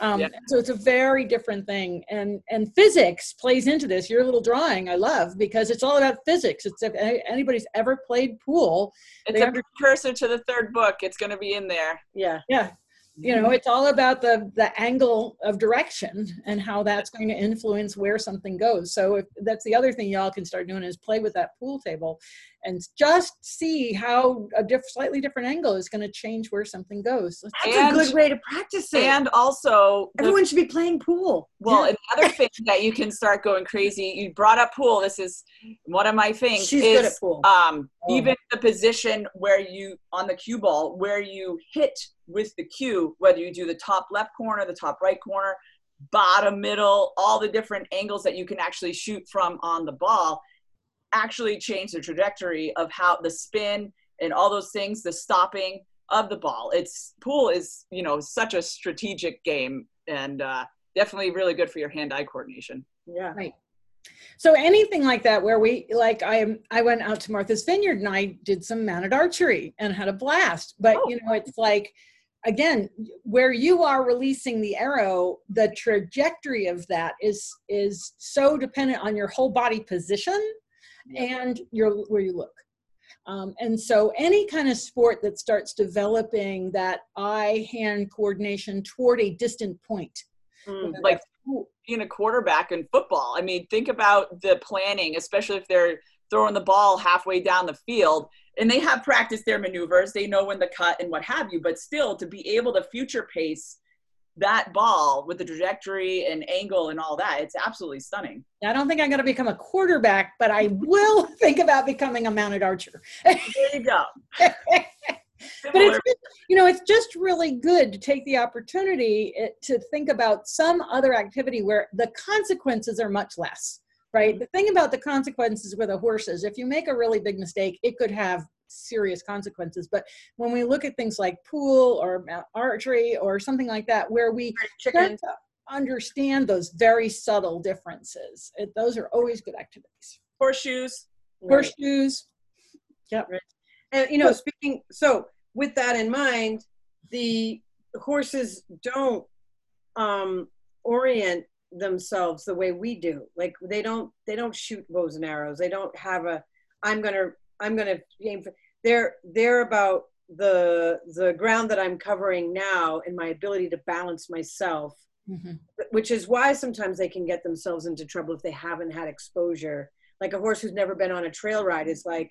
Um, yeah. so it's a very different thing and and physics plays into this. Your little drawing i love because it's all about physics. It's if anybody's ever played pool it's a under- precursor to the third book. It's going to be in there. Yeah. Yeah you know it's all about the the angle of direction and how that's going to influence where something goes so if, that's the other thing y'all can start doing is play with that pool table and just see how a diff- slightly different angle is going to change where something goes. That's and, a good way to practice it. And also, everyone the, should be playing pool. Well, yeah. another thing that you can start going crazy. You brought up pool. This is one of my things. She's is, good at pool. Um, oh. even the position where you on the cue ball where you hit with the cue, whether you do the top left corner, the top right corner, bottom, middle, all the different angles that you can actually shoot from on the ball actually change the trajectory of how the spin and all those things, the stopping of the ball. It's pool is, you know, such a strategic game and uh, definitely really good for your hand-eye coordination. Yeah. Right. So anything like that where we like I I went out to Martha's Vineyard and I did some mounted archery and had a blast. But oh. you know, it's like again where you are releasing the arrow the trajectory of that is is so dependent on your whole body position and your where you look. Um, and so any kind of sport that starts developing that eye hand coordination toward a distant point. Mm, like being a quarterback in football. I mean, think about the planning, especially if they're throwing the ball halfway down the field and they have practiced their maneuvers. They know when to cut and what have you, but still to be able to future pace that ball with the trajectory and angle and all that. It's absolutely stunning. I don't think I'm going to become a quarterback, but I will think about becoming a mounted archer. there you go. but it's just, you know it's just really good to take the opportunity eh, to think about some other activity where the consequences are much less right the thing about the consequences with a horse is if you make a really big mistake it could have serious consequences. But when we look at things like pool or archery or something like that, where we start to understand those very subtle differences, it, those are always good activities. Horseshoes. Horseshoes. Yep. Right. And you know, speaking so with that in mind, the horses don't um, orient themselves the way we do. Like they don't they don't shoot bows and arrows. They don't have a I'm gonna I'm to aim for. They're they're about the the ground that I'm covering now and my ability to balance myself, mm-hmm. which is why sometimes they can get themselves into trouble if they haven't had exposure like a horse who's never been on a trail ride is like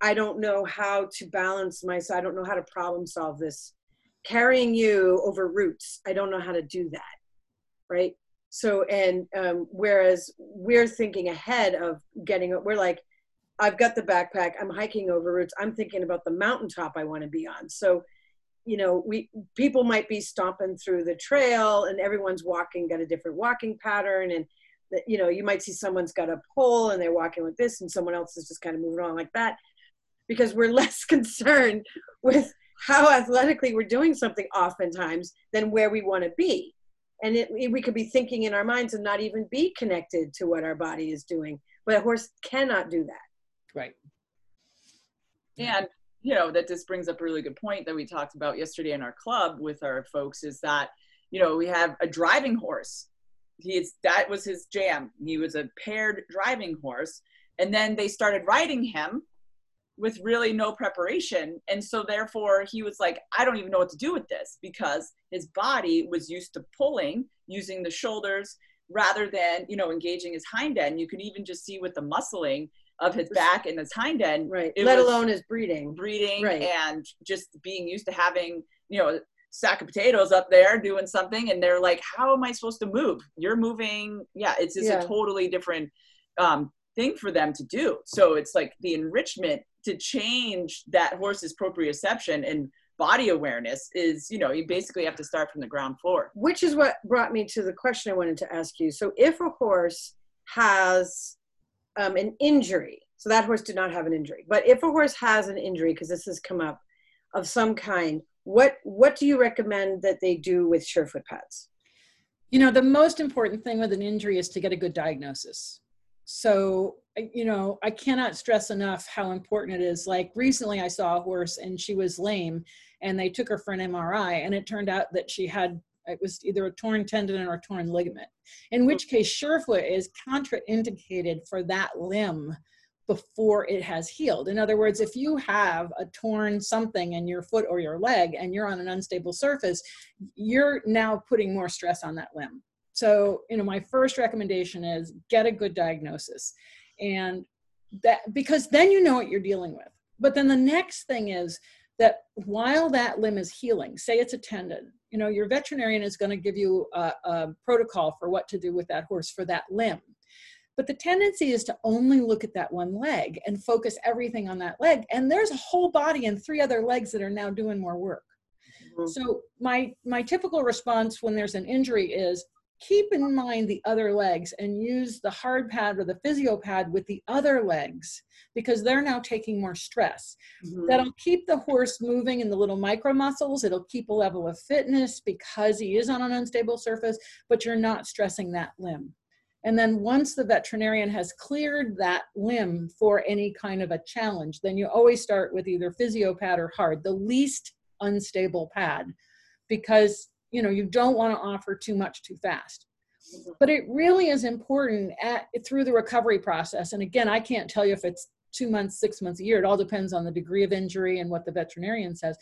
i don't know how to balance myself i don't know how to problem solve this. Carrying you over roots i don't know how to do that right? So and um, whereas we're thinking ahead of getting we're like i've got the backpack i'm hiking over roots i'm thinking about the mountaintop i want to be on. So you know we people might be stomping through the trail and everyone's walking got a different walking pattern and you know you might see someone's got a pole and they're walking like this and someone else is just kind of moving on like that because we're less concerned with how athletically we're doing something oftentimes than where we want to be. And it, we could be thinking in our minds and not even be connected to what our body is doing but a horse cannot do that. Right. And you know that this brings up a really good point that we talked about yesterday in our club with our folks is that you know we have a driving horse. He's that was his jam. He was a paired driving horse and then they started riding him with really no preparation and so therefore he was like i don't even know what to do with this because his body was used to pulling using the shoulders rather than you know engaging his hind end you can even just see with the muscling of his back and his hind end. Right. Let alone his breeding. Breeding right. and just being used to having, you know, sack of potatoes up there doing something and they're like, how am I supposed to move? You're moving. Yeah, it's just yeah. a totally different um, thing for them to do. So it's like the enrichment to change that horse's proprioception and body awareness is, you know, you basically have to start from the ground floor. Which is what brought me to the question I wanted to ask you. So if a horse has um, an injury. So that horse did not have an injury. But if a horse has an injury, because this has come up of some kind, what what do you recommend that they do with surefoot pads? You know, the most important thing with an injury is to get a good diagnosis. So, you know, I cannot stress enough how important it is. Like recently, I saw a horse and she was lame, and they took her for an MRI, and it turned out that she had it was either a torn tendon or a torn ligament, in which mm-hmm. case Surefoot is contraindicated for that limb before it has healed. In other words, if you have a torn something in your foot or your leg and you're on an unstable surface, you're now putting more stress on that limb. So, you know, my first recommendation is get a good diagnosis. And that because then you know what you're dealing with. But then the next thing is that while that limb is healing, say it's a tendon, you know, your veterinarian is going to give you a, a protocol for what to do with that horse for that limb. But the tendency is to only look at that one leg and focus everything on that leg. And there's a whole body and three other legs that are now doing more work. Mm-hmm. So my my typical response when there's an injury is keep in mind the other legs and use the hard pad or the physio pad with the other legs because they're now taking more stress. Mm-hmm. That'll keep the horse moving in the little micro muscles. It'll keep a level of fitness because he is on an unstable surface, but you're not stressing that limb. And then once the veterinarian has cleared that limb for any kind of a challenge, then you always start with either physio pad or hard, the least unstable pad, because you know you don't want to offer too much too fast. But it really is important at through the recovery process and again i can't tell you if it's two months six months a year it all depends on the degree of injury and what the veterinarian says.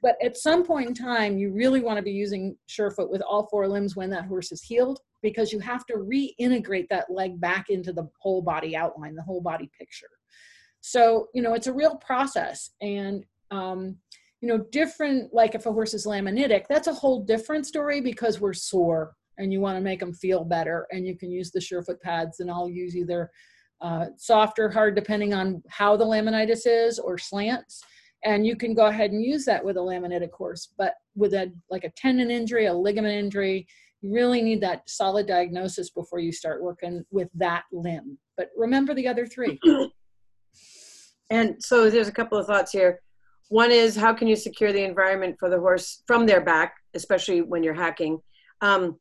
But at some point in time you really want to be using surefoot with all four limbs when that horse is healed because you have to reintegrate that leg back into the whole body outline the whole body picture. So you know it's a real process and um, you know, different, like if a horse is laminitic, that's a whole different story because we're sore and you want to make them feel better. And you can use the Surefoot pads, and I'll use either uh, soft or hard, depending on how the laminitis is, or slants. And you can go ahead and use that with a laminitic horse. But with a like a tendon injury, a ligament injury, you really need that solid diagnosis before you start working with that limb. But remember the other three. and so there's a couple of thoughts here. One is how can you secure the environment for the horse from their back, especially when you're hacking. Um,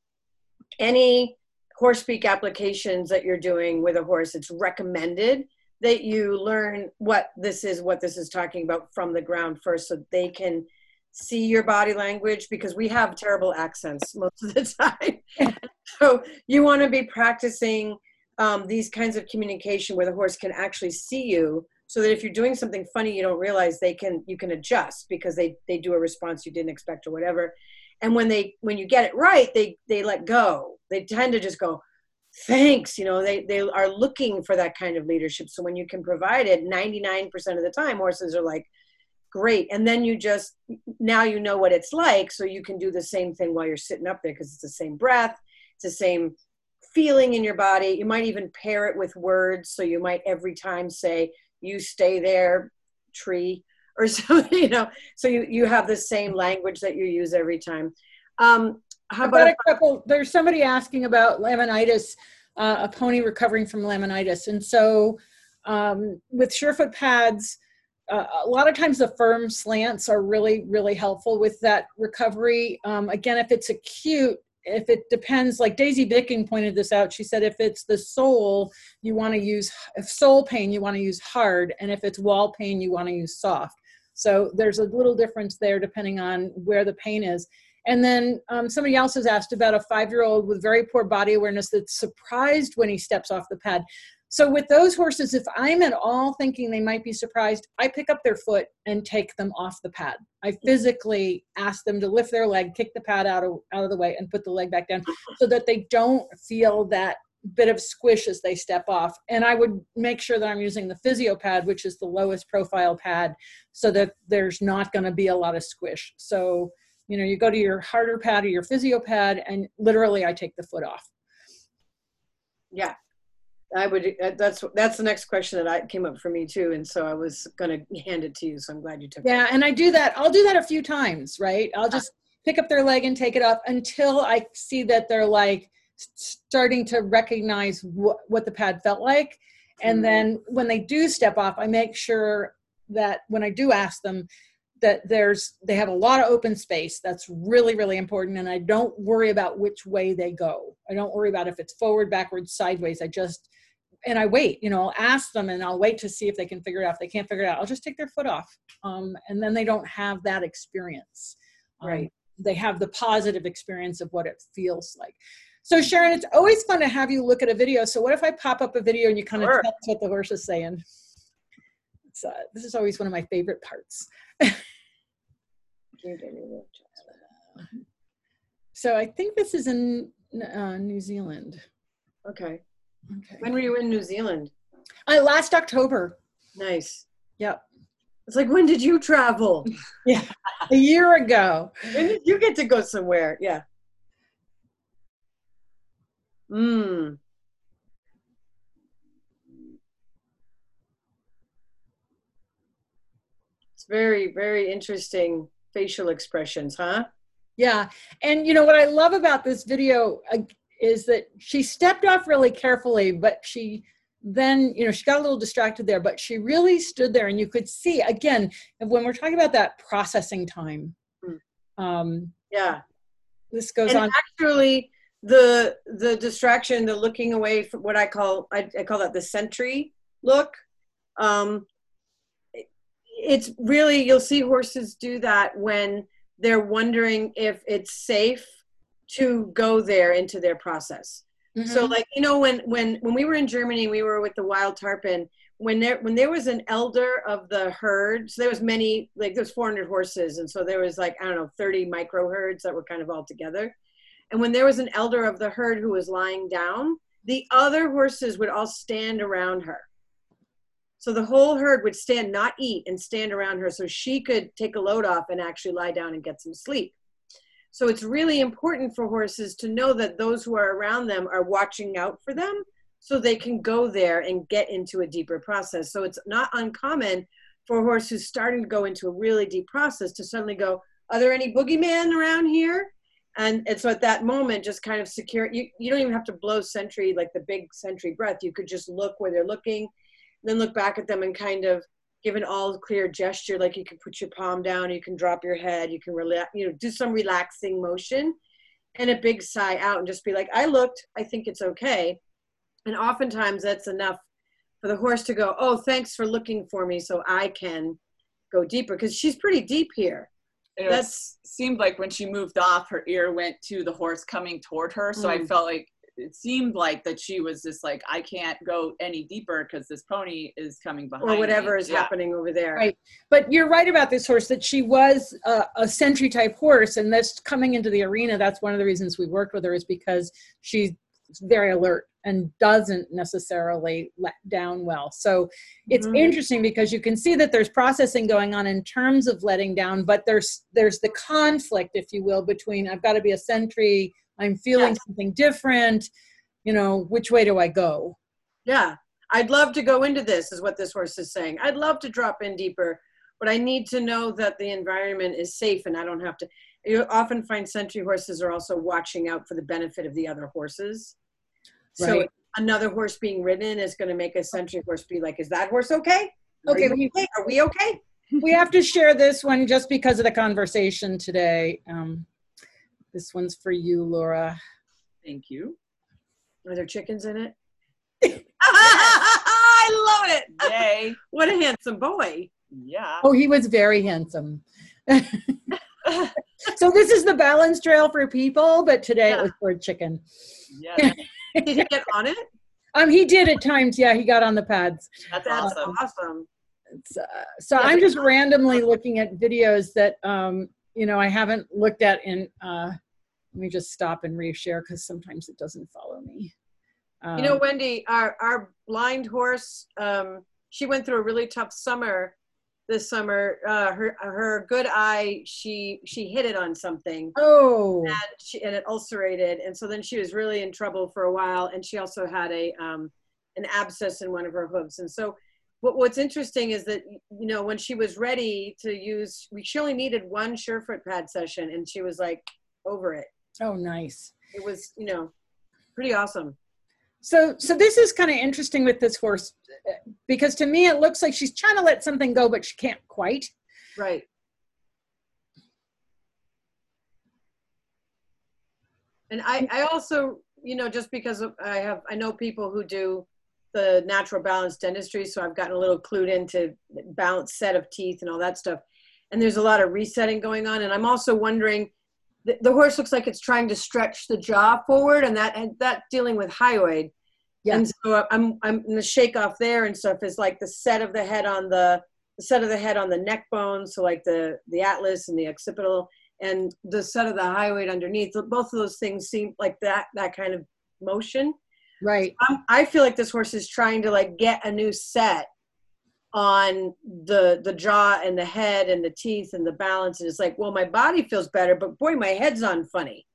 any horse speak applications that you're doing with a horse, it's recommended that you learn what this is, what this is talking about from the ground first, so they can see your body language because we have terrible accents most of the time. so you want to be practicing um, these kinds of communication where the horse can actually see you so that if you're doing something funny you don't realize they can you can adjust because they they do a response you didn't expect or whatever. And when they when you get it right they they let go. They tend to just go thanks you know they they are looking for that kind of leadership. So when you can provide it 99% of the time horses are like great. And then you just now you know what it's like so you can do the same thing while you're sitting up there because it's the same breath it's the same feeling in your body. You might even pair it with words. So you might every time say you stay there tree or something you know so you you have the same language that you use every time um how about a couple. There's somebody asking about laminitis, uh, a pony recovering from laminitis, and so um, with surefoot pads, uh, a lot of times the firm slants are really really helpful with that recovery. Um, again, if it's acute, if it depends, like Daisy Bicking pointed this out. She said if it's the sole, you want to use if sole pain, you want to use hard, and if it's wall pain, you want to use soft. So there's a little difference there depending on where the pain is. And then um, somebody else has asked about a five year old with very poor body awareness that's surprised when he steps off the pad. So, with those horses, if I'm at all thinking they might be surprised, I pick up their foot and take them off the pad. I mm-hmm. physically ask them to lift their leg, kick the pad out of, out of the way, and put the leg back down so that they don't feel that bit of squish as they step off. And I would make sure that I'm using the physio pad, which is the lowest profile pad, so that there's not going to be a lot of squish. So, you know you go to your harder pad or your physio pad and literally i take the foot off yeah i would uh, that's that's the next question that i came up for me too and so i was going to hand it to you so i'm glad you took it. yeah it and i do that i'll do that a few times right i'll just pick up their leg and take it off until i see that they're like starting to recognize what, what the pad felt like and mm-hmm. then when they do step off i make sure that when i do ask them that there's they have a lot of open space that's really really important and i don't worry about which way they go i don't worry about if it's forward backwards sideways i just and i wait you know i'll ask them and i'll wait to see if they can figure it out. If they can't figure it out i'll just take their foot off um, and then they don't have that experience. Um, right. they have the positive experience of what it feels like. So sharon it's always fun to have you look at a video. So what if i pop up a video and you kind sure. of tell us what the horse is saying? Uh, this is always one of my favorite parts. So I think this is in uh, New Zealand. Okay. Okay. When were you in New Zealand? Uh, last October. Nice. Yep. It's like, when did you travel? yeah, a year ago. When did you get to go somewhere? Yeah. Hmm. It's very, very interesting facial expressions, huh? Yeah. And you know what I love about this video uh, is that she stepped off really carefully, but she then, you know, she got a little distracted there, but she really stood there and you could see again, when we're talking about that processing time. Hmm. Um, yeah. This goes and on. Actually, the the distraction, the looking away from what I call I, I call that the sentry look. Um, it's really you'll see horses do that when they're wondering if it's safe to go there into their process. Mm-hmm. So like you know when when when we were in Germany we were with the wild tarpan when there when there was an elder of the herd so there was many like there's 400 horses and so there was like I don't know 30 micro herds that were kind of all together and when there was an elder of the herd who was lying down the other horses would all stand around her so the whole herd would stand, not eat, and stand around her so she could take a load off and actually lie down and get some sleep. So it's really important for horses to know that those who are around them are watching out for them so they can go there and get into a deeper process. So it's not uncommon for a horse who's starting to go into a really deep process to suddenly go, Are there any boogeyman around here? And, and so at that moment, just kind of secure, you, you don't even have to blow sentry, like the big sentry breath. You could just look where they're looking then look back at them and kind of give an all clear gesture like you can put your palm down you can drop your head you can relax you know do some relaxing motion and a big sigh out and just be like i looked i think it's okay and oftentimes that's enough for the horse to go oh thanks for looking for me so i can go deeper because she's pretty deep here it That's, seemed like when she moved off her ear went to the horse coming toward her so mm. i felt like it seemed like that she was just like i can't go any deeper because this pony is coming behind or whatever me. is yeah. happening over there right but you're right about this horse that she was a, a sentry type horse and that's coming into the arena that's one of the reasons we worked with her is because she's very alert and doesn't necessarily let down well. So it's Mhm. interesting because you can see that there's processing going on in terms of letting down, but there's there's the conflict, if you will, between I've got to be a sentry, I'm feeling Yes. something different, you know, which way do I go? Yeah, I'd love to go into this, is what this horse is saying. I'd love to drop in deeper, but I need to know that the environment is safe and I don't have to. You often find sentry horses are also watching out for the benefit of the other horses. Right. So another horse being ridden is going to make a sentry horse be like, "Is that horse okay? Are Okay, you okay? Are we okay?" we have to share this one just because of the conversation today. Um, this one's for you, Laura. Thank you. Are there chickens in it? I love it. Yay. What a handsome boy. Yeah. Oh, he was very handsome. so this is the balance trail for people, but today it was for a chicken. Yeah. Did he get on it? Um, he did at times. Yeah, he got on the pads. That's That's awesome. awesome. It's, uh, so Yeah, I'm just randomly looking at videos that um, you know I haven't looked at in. Uh, let me just stop and reshare because sometimes it doesn't follow me. Um, You know, Wendy, our our blind horse, um, she went through a really tough summer this summer. Uh, her her good eye, she she hit it on something, oh, and she and it ulcerated, and so then she was really in trouble for a while, and she also had a um, an abscess in one of her hooves, and so. What, what's interesting is that you know when she was ready to use, we she only needed one surefoot pad session, and she was like over it. oh, nice. It was you know pretty awesome. So, so this is kind of interesting with this horse uh, because to me it looks like she's trying to let something go, but she can't quite. Right. And I, I also, you know, just because I have, I know people who do the natural balance dentistry, so I've gotten a little clued into balanced set of teeth and all that stuff. And there's a lot of resetting going on. And I'm also wondering, the, the horse looks like it's trying to stretch the jaw forward, and that and that dealing with hyoid. Yeah. And so I'm I'm in the shake off there and stuff is like the set of the head on the the set of the head on the neck bone, so like the the atlas and the occipital, and the set of the hyoid underneath. Both of those things seem like that that kind of motion. Right. I'm, I feel like this horse is trying to like get a new set on the the jaw and the head and the teeth and the balance, and it's like, well, my body feels better, but boy, my head's on funny.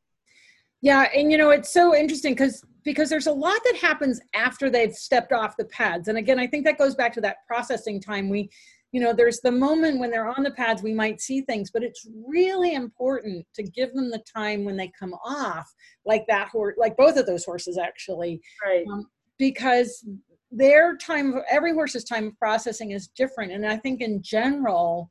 Yeah, and you know it's so interesting because because there's a lot that happens after they've stepped off the pads, and again, I think that goes back to that processing time. We, you know, there's the moment when they're on the pads, we might see things, but it's really important to give them the time when they come off, like that horse, like both of those horses actually, Right. because their time every horse's time of processing is different and i think in general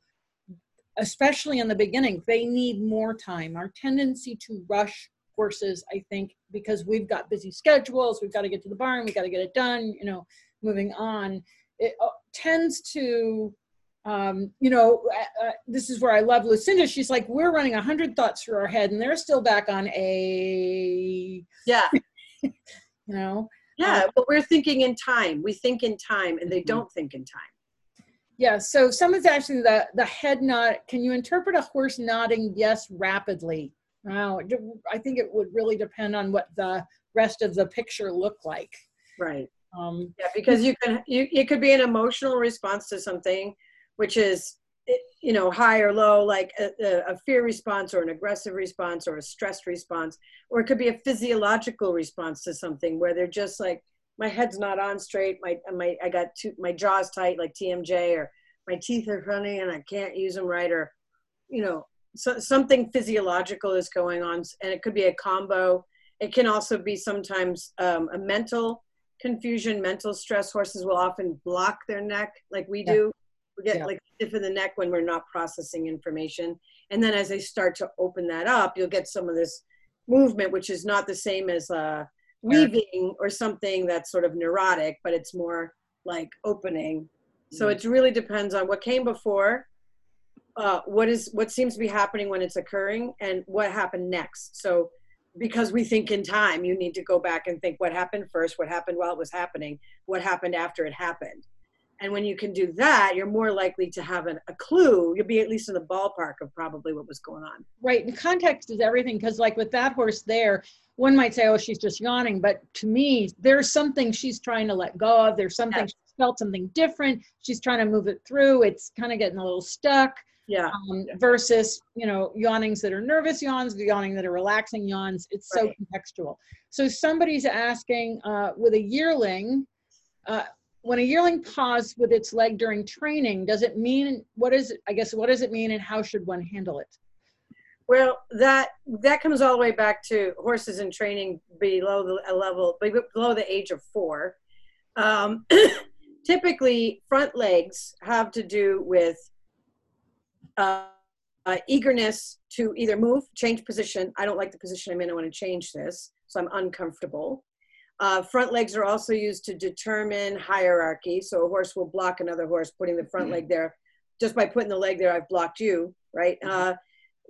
especially in the beginning they need more time our tendency to rush horses i think because we've got busy schedules we've got to get to the barn we've got to get it done you know moving on it uh, tends to um, you know uh, uh, this is where i love lucinda she's like we're running a hundred thoughts through our head and they're still back on a Yeah. you know Yeah. But we're thinking in time. We think in time, and they Mhm. don't think in time. Yeah, so someone's asking the the head nod. Can you interpret a horse nodding yes rapidly? Wow, I think it would really depend on what the rest of the picture looked like. Right. Um, Yeah, because you can you it could be an emotional response to something, which is you know high or low, like a, a- a fear response or an aggressive response or a stress response, or it could be a physiological response to something where they're just like my head's not on straight, my my I got two, my jaw's tight like TMJ, or my teeth are funny and I can't use them right, or you know so, something physiological is going on, and it could be a combo. It can also be sometimes um, a mental confusion, mental stress. Horses will often block their neck like we Yeah. do. We get Yeah. like stiff in the neck when we're not processing information. And then as they start to open that up, you'll get some of this movement, which is not the same as uh, weaving or something that's sort of neurotic, but it's more like opening. So it really depends on what came before, uh, what is what seems to be happening when it's occurring, and what happened next. So because we think in time, you need to go back and think what happened first, what happened while it was happening, what happened after it happened. And when you can do that, you're more likely to have an, a clue. You'll be at least in the ballpark of probably what was going on. Right. And context is everything because, like with that horse there, one might say, oh, she's just yawning. But to me, there's something she's trying to let go of. There's something, she's felt something different. She's trying to move it through. It's kind of getting a little stuck. Yeah. Um, versus, you know, yawnings that are nervous yawns, yawning that are relaxing yawns. It's so contextual. So somebody's asking uh, with a yearling, uh, when a yearling paws with its leg during training, does it mean what is it? I guess what does it mean, and how should one handle it? Well, that that comes all the way back to horses in training below the level below the age of four. Um, typically, front legs have to do with uh, uh, eagerness to either move, change position. I don't like the position I'm in. I want to change this, so I'm uncomfortable. Uh, front legs are also used to determine hierarchy. So a horse will block another horse, putting the front leg there. Just by putting the leg there, I've blocked you, right? Uh,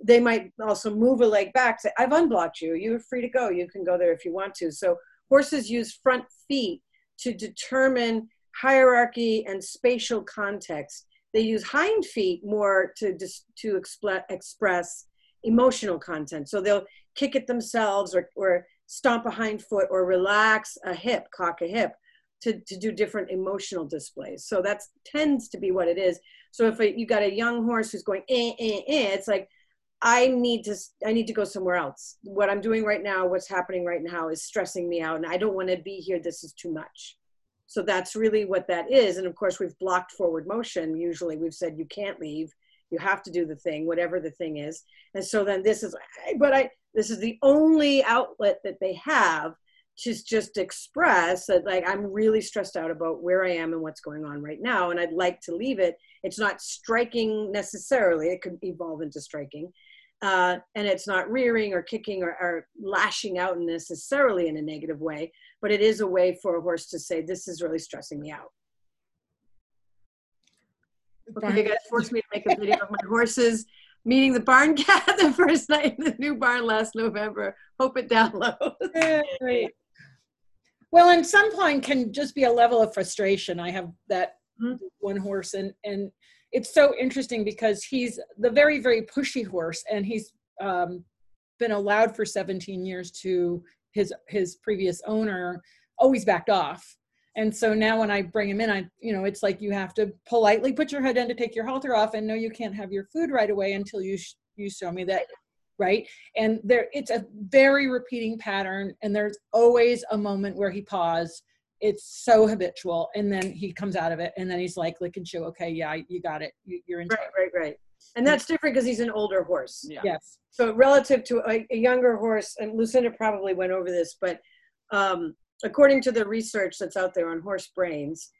they might also move a leg back, say, I've unblocked you. You're free to go. You can go there if you want to. So horses use front feet to determine hierarchy and spatial context. They use hind feet more to to express emotional content. So they'll kick it themselves or, or stomp a hind foot or relax a hip, cock a hip to, to do different emotional displays. So that tends to be what it is. So if a, you got a young horse who's going eh, eh, eh, it's like, I need to I need to go somewhere else. What I'm doing right now, what's happening right now is stressing me out and I don't want to be here. This is too much. So that's really what that is. And of course, we've blocked forward motion. Usually we've said you can't leave. You have to do the thing, whatever the thing is. And so then this is but I this is the only outlet that they have to just express that like I'm really stressed out about where I am and what's going on right now. And I'd like to leave it. It's not striking necessarily. It could evolve into striking uh, and it's not rearing or kicking or, or, lashing out necessarily in a negative way, but it is a way for a horse to say, "This is really stressing me out." Okay, you guys forced me to make a video of my horses meeting the barn cat the first night in the new barn last November. Hope it downloads. Great. Well, and some point can just be a level of frustration. I have that Mhm. one horse, and and it's so interesting because he's the very very pushy horse, and he's um, been allowed for 17 years to his his previous owner always backed off. And so now when I bring him in, I you know it's like you have to politely put your head in to take your halter off, and no, you can't have your food right away until you sh- you show me that right and there it's a very repeating pattern and there's always a moment where he paused it's so habitual and then he comes out of it and then he's like lick and chew okay yeah you got it you, you're in Right, right, right. And that's different because he's an older horse. Yeah. yes So relative to a, a younger horse, and Lucinda probably went over this, but um, according to the research that's out there on horse brains,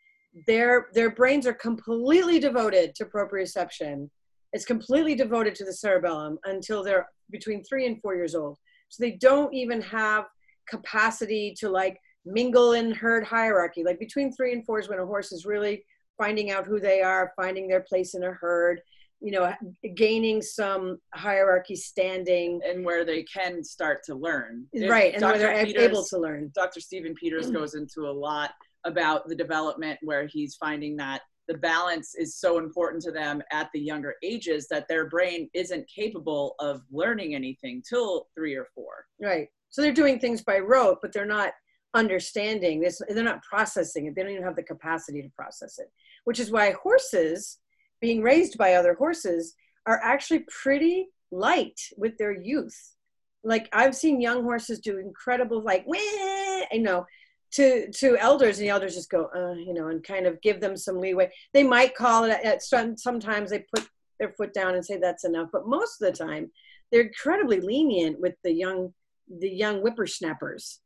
their their brains are completely devoted to proprioception. It's completely devoted to the cerebellum until they're between three and four years old. So they don't even have capacity to like mingle in herd hierarchy. Like between three and four is when a horse is really finding out who they are, finding their place in a herd, you know, gaining some hierarchy standing. and where they can start to learn. Right, and where they're Peters- able to learn. Dr. Stephen Peters mm. goes into a lot about the development where he's finding that the balance is so important to them at the younger ages that their brain isn't capable of learning anything till three or four. Right. So they're doing things by rote, but they're not understanding this. They're not processing it. They don't even have the capacity to process it, which is why horses being raised by other horses are actually pretty light with their youth. Like I've seen young horses do incredible, like, you know, to to elders, and the elders just go, uh, you know, and kind of give them some leeway. They might call it at some, sometimes they put their foot down and say that's enough, but most of the time they're incredibly lenient with the young the young whippersnappers.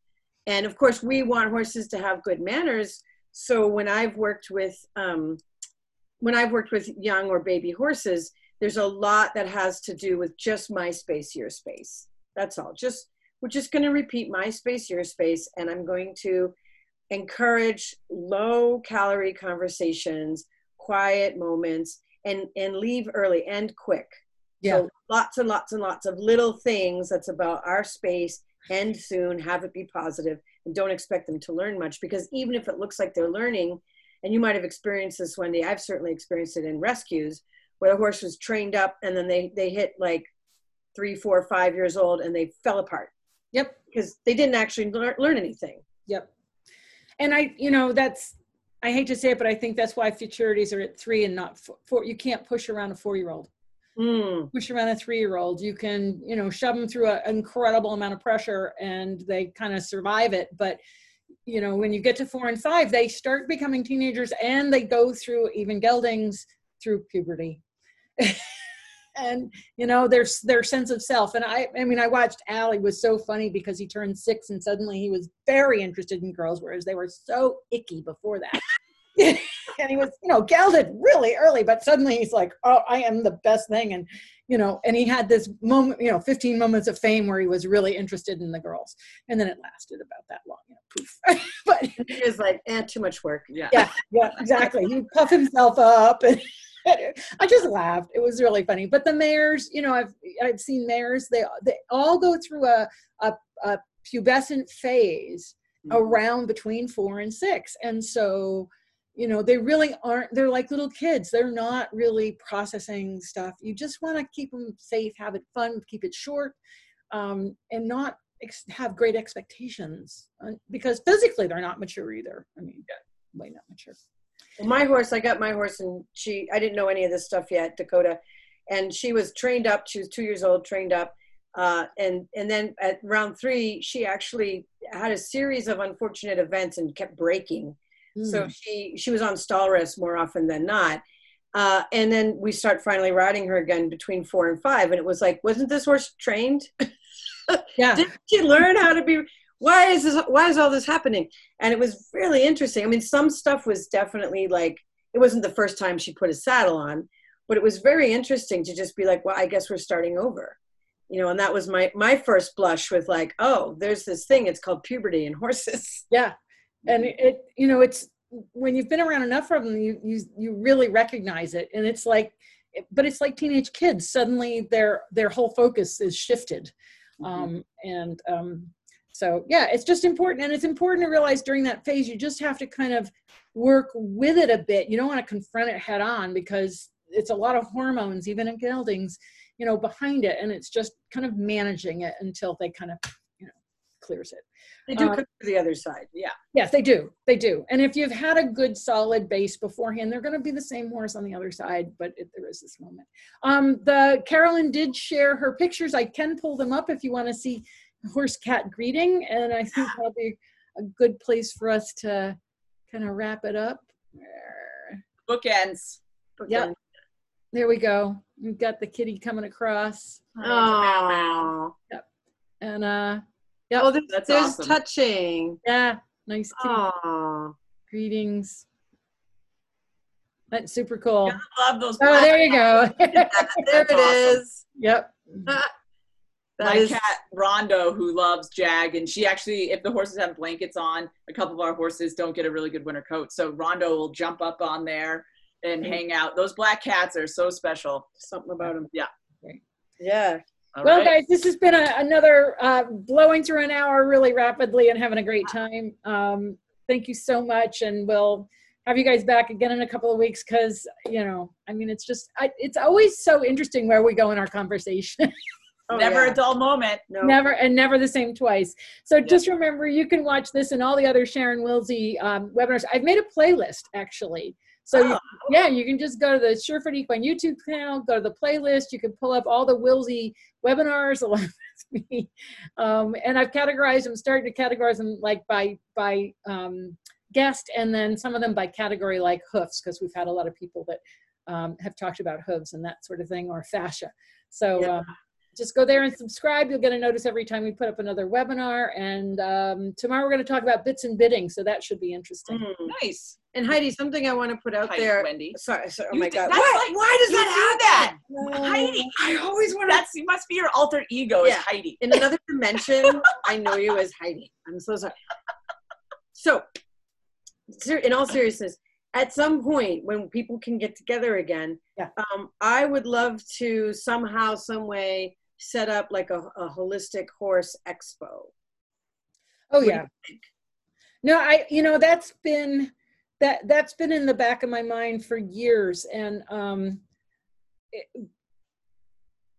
And of course, we want horses to have good manners. So when I've worked with um, when I've worked with young or baby horses, there's a lot that has to do with just my space, your space. That's all. Just we're just going to repeat my space, your space, and I'm going to encourage low calorie conversations, quiet moments, and and leave early and quick. Yeah. So lots and lots and lots of little things that's about our space. End soon, have it be positive, and don't expect them to learn much because even if it looks like they're learning, and you might have experienced this, Wendy. I've certainly experienced it in rescues where the horse was trained up and then they they hit like three, four, five years old and they fell apart. Yep. Because they didn't actually learn, learn anything. Yep. And I, you know, that's I hate to say it, but I think that's why futurities are at three and not four. four you can't push around a four-year-old. Mm. Push around a three-year-old. You can, you know, shove them through an incredible amount of pressure, and they kind of survive it. But you know, when you get to four and five, they start becoming teenagers, and they go through even geldings through puberty. and you know their their sense of self and i i mean i watched Allie was so funny because he turned six and suddenly he was very interested in girls whereas they were so icky before that and he was you know gelded really early but suddenly he's like oh i am the best thing and you know and he had this moment you know 15 moments of fame where he was really interested in the girls and then it lasted about that long you know poof but He was like, eh, too much work. Yeah. yeah yeah exactly he'd puff himself up and I just laughed. It was really funny. But the mares, you know, I've I've seen mares. They they all go through a a, a pubescent phase Mhm. around between four and six, and so you know they really aren't. They're like little kids. They're not really processing stuff. You just want to keep them safe, have it fun, keep it short, um, and not ex- have great expectations uh, because physically they're not mature either. I mean, way not mature. Well, my horse, I got my horse, and she, I didn't know any of this stuff yet, Dakota, and she was trained up. She was two years old, trained up, uh, and and then at round three, she actually had a series of unfortunate events and kept breaking. So Mm. she she was on stall rest more often than not. Uh, and then we start finally riding her again between four and five, and it was like, wasn't this horse trained? yeah. Did she learn how to be? Why is this? Why is all this happening? And it was really interesting. I mean, some stuff was definitely like it wasn't the first time she put a saddle on, but it was very interesting to just be like, well, I guess we're starting over, you know. And that was my my first blush with like, oh, there's this thing. It's called puberty in horses. Yeah, and it, you know it's when you've been around enough of them, you you you really recognize it, and it's like, but it's like teenage kids. Suddenly, their their whole focus is shifted, um, and um, so yeah, it's just important, and it's important to realize during that phase, you just have to kind of work with it a bit. You don't want to confront it head on because it's a lot of hormones, even in geldings, you know, behind it, and it's just kind of managing it until they kind of clears it. They do Uh, come to the other side. Yeah. Yes, they do. They do. And if you've had a good solid base beforehand, they're going to be the same horse on the other side, but it, there is this moment. Um, the Carolyn did share her pictures. I can pull them up if you want to see horse cat greeting, and I think that'll be a good place for us to kind of wrap it up. There- Bookends. Yep. There we go. We've got the kitty coming across, Oh, Yep. and uh, yeah, oh, there's, That's there's awesome. touching. yeah, nice kitty Oh, greetings. That's super cool. Love those. Oh, there you go. there it awesome. is. yep. My is- cat Rondo, who loves Jag, and she actually, if the horses have blankets on, a couple of our horses don't get a really good winter coat. So Rondo will jump up on there and hang out. Those black cats are so special. something about them. Yeah. Yeah. All well, right. guys, this has been a, another uh, blowing through an hour really rapidly and having a great time. Um, thank you so much, and we'll have you guys back again in a couple of weeks because you know, I mean, it's just I, it's always so interesting where we go in our conversation. Oh, Never yeah. a dull moment. No. never and never the same twice. So Yeah. just remember, you can watch this and all the other Sharon Wilsey um, webinars. I've made a playlist actually. So you, Oh. yeah, you can just go to the Surefoot Equine YouTube channel, go to the playlist. You can pull up all the Wilsey webinars along with me, um, and I've categorized them. Starting to categorize them like by by um, guest, and then some of them by category, like hoofs, because we've had a lot of people that um, have talked about hooves and that sort of thing, or fascia. So. Yeah. Um, just go there and subscribe. You'll get a notice every time we put up another webinar. And um, tomorrow we're going to talk about bits and bitting, so that should be interesting. Mm. Nice. And Heidi, something I want to put out Hi, there. Wendy. Sorry, sorry. Oh You my did- God. that's Why, like- why does that do happen? that. Heidi. I always want to. That's you must be your alter ego is Heidi. In another dimension, I know you as Heidi. I'm so sorry. So, ser- in all seriousness, at some point when people can get together again, Yeah. um, I would love to somehow, some way, set up like a, a holistic horse expo. Oh What yeah. No, I you know that's been that that's been in the back of my mind for years, and um, it,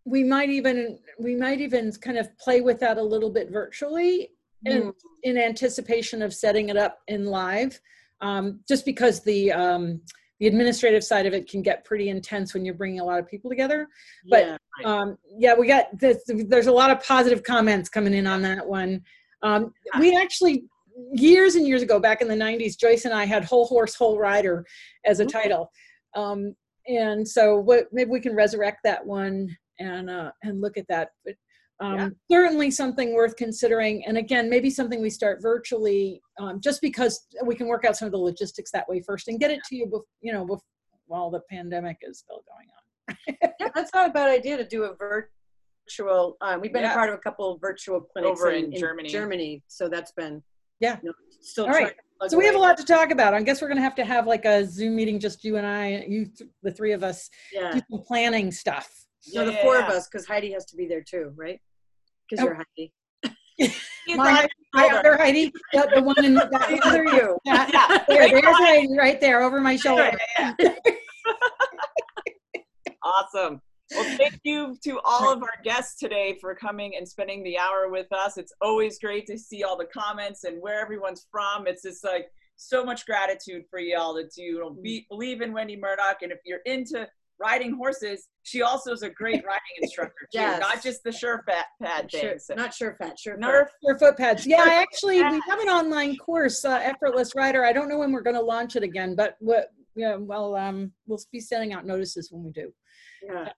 we might even we might even kind of play with that a little bit virtually, in Mm. in anticipation of setting it up in live. Um, just because the um, the administrative side of it can get pretty intense when you're bringing a lot of people together. But yeah. Right. um, yeah, we got this, there's a lot of positive comments coming in on that one. Um, we actually years and years ago, back in the '90s, Joyce and I had "Whole Horse, Whole Rider" as a title, um, and so what, maybe we can resurrect that one and uh, and look at that. But um, Yeah. certainly something worth considering. And again, maybe something we start virtually, um, just because we can work out some of the logistics that way first and get it to you, bef- you know, bef- while the pandemic is still going on. yeah, that's not a bad idea to do a virtual. Um, we've been Yeah. a part of a couple of virtual clinics Over in Germany. Germany, so that's been Yeah. you know, still All right. trying to So we have a lot to talk about. I guess we're going to have to have like a Zoom meeting, just you and I, you, th- the three of us, Yeah, do some planning stuff. No, the four yeah, of us because Heidi has to be there too, right? Because Oh. you're Heidi. My, my other Heidi, the, the one in that Either you. Yeah, Yeah. there, there's Heidi right there over my shoulder. Yeah, yeah, yeah. awesome. Well, thank you to all of our guests today for coming and spending the hour with us. It's always great to see all the comments and where everyone's from. It's just like so much gratitude for y'all that you know, be, believe in Wendy Murdoch. And if you're into riding horses, she also is a great riding instructor too, Yes. not just the sure fat pad Sure, things. not sure fat, sure Nerf. For foot pads. Yeah, I actually, we have an online course, uh, Effortless Rider. I don't know when we're going to launch it again, but what, yeah, well, um, we'll be sending out notices when we do. Yeah. Awesome.